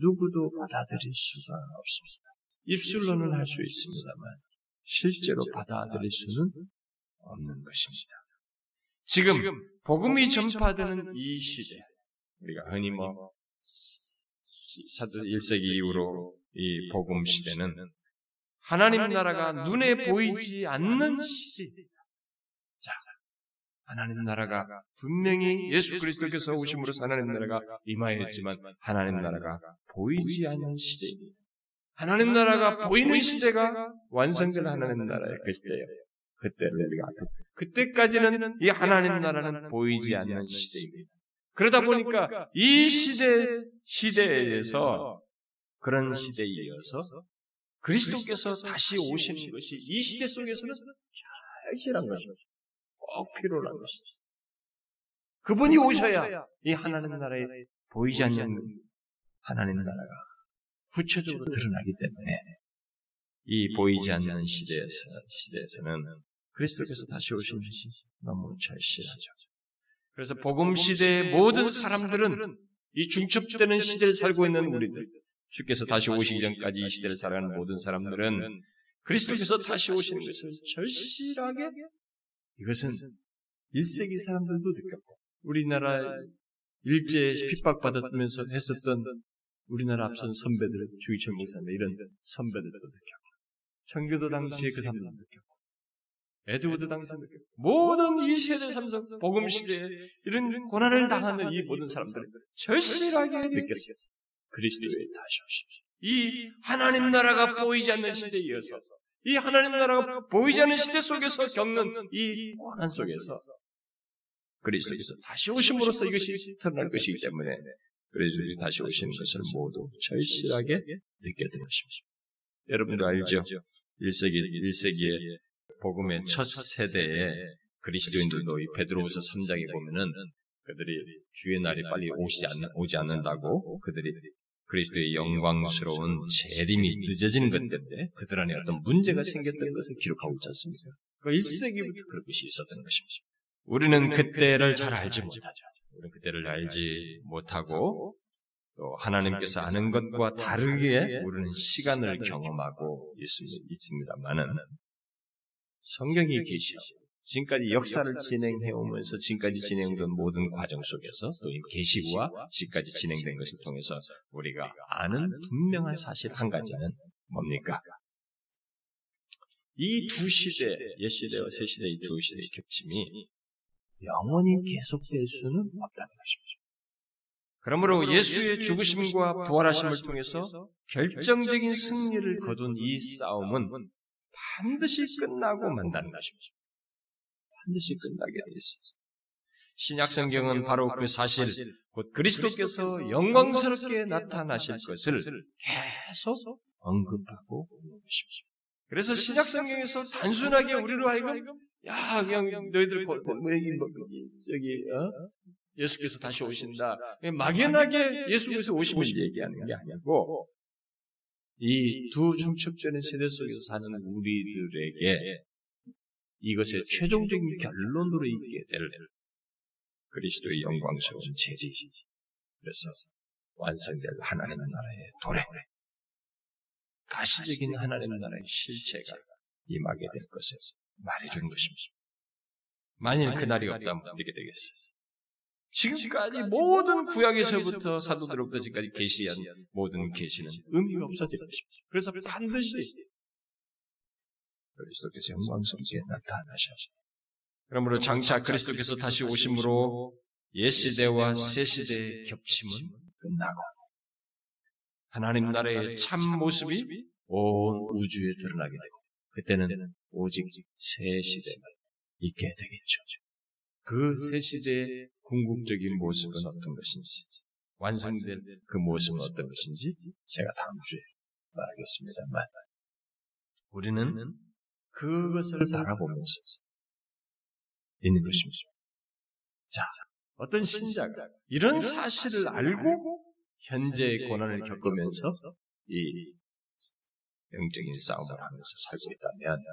누구도 받아들일 수가 없습니다. 입술로는 할 수 있습니다만 실제로 받아들일 수는 없는 것입니다. 지금 복음이 전파되는 이 시대, 우리가 흔히 뭐 사도 1세기 이후로 이 복음 시대는 하나님 나라가 눈에 보이지 않는 시대입니다. 자, 하나님 나라가 분명히 예수 그리스도께서 오심으로 하나님 나라가 임하였지만 하나님 나라가 보이지 않는 시대입니다. 하나님 나라가 보이는 시대가 완성된 하나님 나라의 그 시대예요. 그때를 우리가 그때까지는 이 하나님 나라는 보이지 않는 시대입니다. 그러다 보니까 이 시대 시대에서 그런 시대에 이어서 그리스도께서 다시 오시는 것이 이 시대 속에서는 절실한 것입니다. 꼭 필요한 것이죠. 그분이 오셔야 이 하나님 나라에 보이지 않는 하나님 나라가 구체적으로 드러나기 때문에 이 보이지 않는 시대에서, 시대에서는 그리스도께서 다시 오신 것이 너무 절실하죠. 그래서 복음 시대의 모든 사람들은 이 중첩되는 시대를 살고 있는 우리들, 주께서 다시 오시기 전까지 이 시대를 살아가는 모든 사람들은 그리스도께서 다시 오시는 것을 절실하게 이것은 1세기 사람들도 느꼈고 우리나라 일제 핍박받았면서 했었던 우리나라 앞선 선배들, 주의철 목사님 이런 선배들도 느꼈고 청교도 당시에 그 사람들도 느꼈고 에드워드 당시에 느꼈고 모든 이 세대 삼성 복음 시대에 이런 고난을 당하는 이 모든 사람들은 절실하게 느꼈어요. 그리스도에 다시 오십시오. 이 하나님 나라가 보이지 않는 시대에 이어서 이 하나님 나라가 보이지 않는 시대 속에서 겪는 이 고난 속에서 그리스도께서 다시 오심으로써 이것이 드러날 것이기 때문에 그리스도에 다시 오시는 것을 모두 절실하게 느꼈던 것입니다. 여러분도 알죠? 1세기, 1세기의 복음의 첫 세대에 그리스도인들도 이 베드로후서 3장에 보면은 그들이 주의 날이 빨리 오지, 않, 오지 않는다고 그들이 그리스도의 영광스러운 재림이 늦어지는 것 때문에 그들 안에 어떤 문제가 생겼던 것을 기록하고 있지 않습니까? 그 1세기부터 그런 것이 있었던 것입니다. 우리는 그때를 잘 알지 못하죠. 우리는 그때를 알지 못하고 또 하나님께서 아는 것과 다르게 우리는 시간을 경험하고 있습니다만은 성경이 계시하고 지금까지 역사를 진행해 오면서 지금까지 진행된 모든 과정 속에서 또 이 계시구와 지금까지 진행된 것을 통해서 우리가 아는 분명한 사실 한 가지는 뭡니까? 이 두 시대, 옛 시대와 새 시대 이두 시대의 겹침이 영원히 계속될 수는 없다는 것입니다. 그러므로 예수의 죽으심과 부활하심을 통해서 결정적인 승리를 거둔 이 싸움은 반드시 끝나고 만다는 것입니다. 반드시 끝나게 되어 있습니다. 신약 성경은 바로 그 사실, 곧 그리스도께서 영광스럽게 나타나실 것을 계속 언급하고 있는 것입니다. 그래서 신약 성경에서 단순하게 우리로 하여금 야 그냥 너희들 뭐 여기 뭐 저기 어? 예수께서 다시 오신다. 막연하게 예수께서 오심을 얘기하는 게 아니고 이 두 중첩전의 세대 속에서 사는 우리들에게 이것의 최종적인 결론으로 있게 될 그리스도의 영광스러운 재리 그래서 완성될 하나님 나라의 도래. 가시적인 하나님 나라의 실체가 임하게 될 것을 말해주는 것입니다. 만일 그날이 없다면 어떻게 되겠어요? 지금까지 모든 구약에서부터 사도들로부터 지금까지 계시한 모든 계시는 의미가 없어질 것입니다. 그래서 반드시 그리스도께서 영광스럽게 나타나셔서 그러므로 장차 그리스도께서 다시 오심으로 옛 시대와 새 시대의 겹침은 끝나고 하나님 나라의 참 모습이 온 우주에 드러나게 되고 그때는 오직 새 시대만 있게 되겠죠. 그 새 시대의 궁극적인 모습은 어떤 것인지 완성된 그 모습은 어떤 것인지 제가 다음 주에 말하겠습니다만 우리는 그것을 바라보면서 있는 것입니다. 자, 어떤 신자가 이런 사실을 알고 현재의 고난을 겪으면서 이 영적인 싸움을 하면서 살고 있다면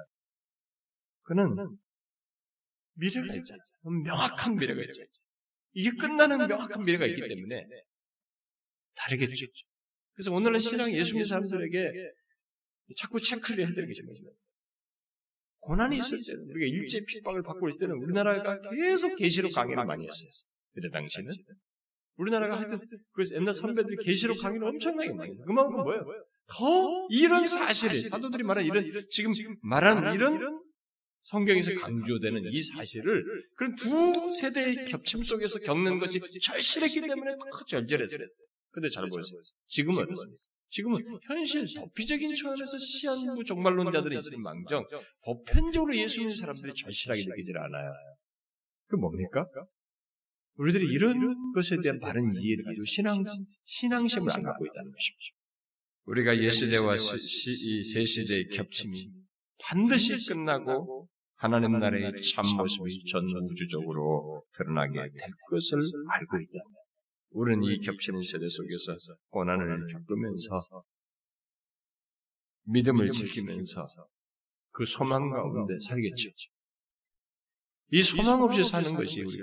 그는 미래가 있잖아. 명확한 미래가 있잖아. 이게 끝나는 명확한 미래가 있기 때문에 다르겠죠. 그래서 오늘날 신앙 예수 믿는 사람들에게 자꾸 체크를 해야 되는 게 뭐냐면 고난이 있을 때는 우리가 일제 핍박을 받고 있을 때는 우리나라가 계속 계시록 강의를 많이 했어요. 그때 당시는 우리나라가 하여튼 그래서 옛날 선배들이 계시록 강의를 엄청나게 많이 했어요. 그만큼 뭐예요? 더 이런 사실을 사도들이 말한 이런 지금 말한 이런 성경에서 강조되는 이 사실을 그런 두 세대의 겹침 속에서 겪는 것이 절실했기 때문에 더 절절했어요. 근데 잘 보세요. 지금은? 지금은 현실 도피적인 차원에서 시한부 종말론자들이 있을 망정 보편적으로 예수 믿는 사람들이 절실하게 느끼질 않아요. 그 뭡니까? 우리들이 이런 것에 대한 바른 이해를 가지고 신앙, 신앙심을 안 갖고 있다는 것입니다. 우리가 예시대와 새 시대의 겹침이 반드시 끝나고 하나님 나라의 참 모습이 전 우주적으로 드러나게 될 것을 알고 있다. 우리는 이 겹치는 세대 속에서 고난을 겪으면서 믿음을 지키면서 그 소망 가운데 살겠죠. 이 소망 없이 사는 것이 우리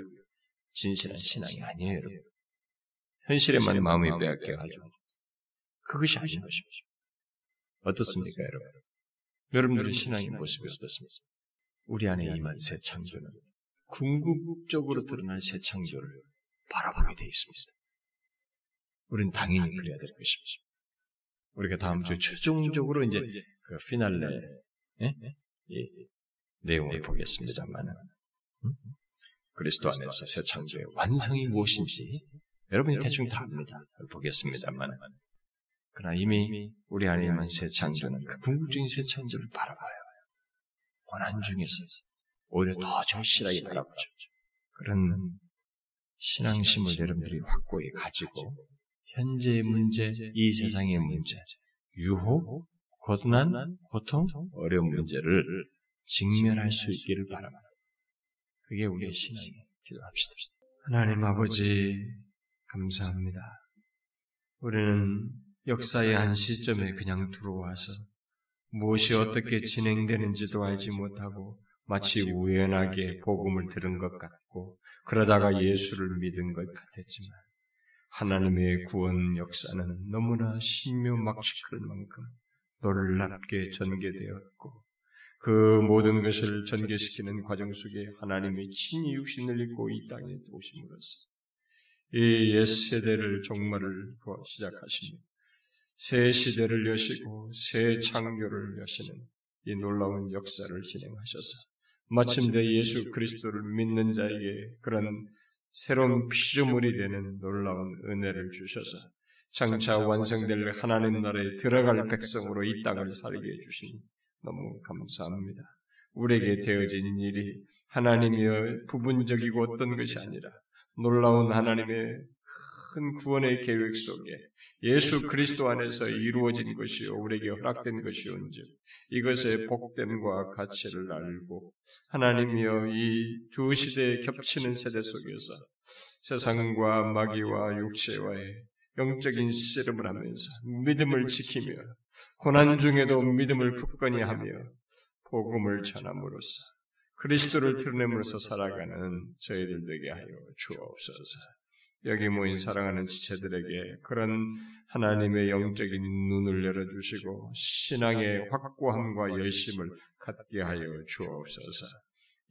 진실한 신앙이 아니에요, 여러분. 현실에만 마음이 빼앗겨가지고 그것이 아닌 것입니다. 어떻습니까, 여러분? 여러분들의 신앙의 모습이 어떻습니까? 우리 안에 임한 새 창조는 궁극적으로 드러날 새 창조를 바라보게 되어 있습니다. 우리는 당연히 그래야 될 것입니다. 우리가 다음 주에 최종적으로 이제 그 피날레 예? 이 내용을 보겠습니다만 음? 그리스도 안에서 새 창조의 완성이 무엇인지 여러분이 대충 다 압니다. 보겠습니다만 그러나 이미 우리 안에 있는 새 창조는 그 궁극적인 새 창조를 바라봐요. 고난 중에서 오히려 더 절실하게 바라보죠. 그런 신앙심을 여러분들이 확고히 가지고 현재의 문제, 이 세상의 문제, 유혹, 고난, 고통, 어려운 문제를 직면할 수 있기를 바랍니다. 그게 우리의 신앙이에요. 기도합시다. 하나님 아버지, 감사합니다. 우리는 역사의 한 시점에 그냥 들어와서 무엇이 어떻게 진행되는지도 알지 못하고 마치 우연하게 복음을 들은 것 같고 그러다가 예수를 믿은 것 같았지만 하나님의 구원 역사는 너무나 신묘막측할 만큼 놀랍게 전개되었고 그 모든 것을 전개시키는 과정 속에 하나님의 친히 육신을 입고 이 땅에 오심으로써 이 옛 세대를 종말을 시작하시며 새 시대를 여시고 새 창조를 여시는 이 놀라운 역사를 진행하셔서 마침내 예수 그리스도를 믿는 자에게 그런 새로운 피조물이 되는 놀라운 은혜를 주셔서 장차 완성될 하나님 나라에 들어갈 백성으로 이 땅을 살게 해주시니 너무 감사합니다. 우리에게 되어진 일이 하나님의 부분적이고 어떤 것이 아니라 놀라운 하나님의 큰 구원의 계획 속에 예수 그리스도 안에서 이루어진 것이요 우리에게 허락된 것이온즉 이것의 복됨과 가치를 알고 하나님이여 이 두 시대에 겹치는 세대 속에서 세상과 마귀와 육체와의 영적인 씨름을 하면서 믿음을 지키며 고난 중에도 믿음을 굳건히 하며 복음을 전함으로써 그리스도를 드러냄으로써 살아가는 저희들 되게 하여 주옵소서. 여기 모인 사랑하는 지체들에게 그런 하나님의 영적인 눈을 열어주시고 신앙의 확고함과 열심을 갖게 하여 주옵소서.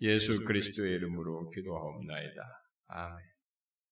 예수 그리스도의 이름으로 기도하옵나이다. 아멘.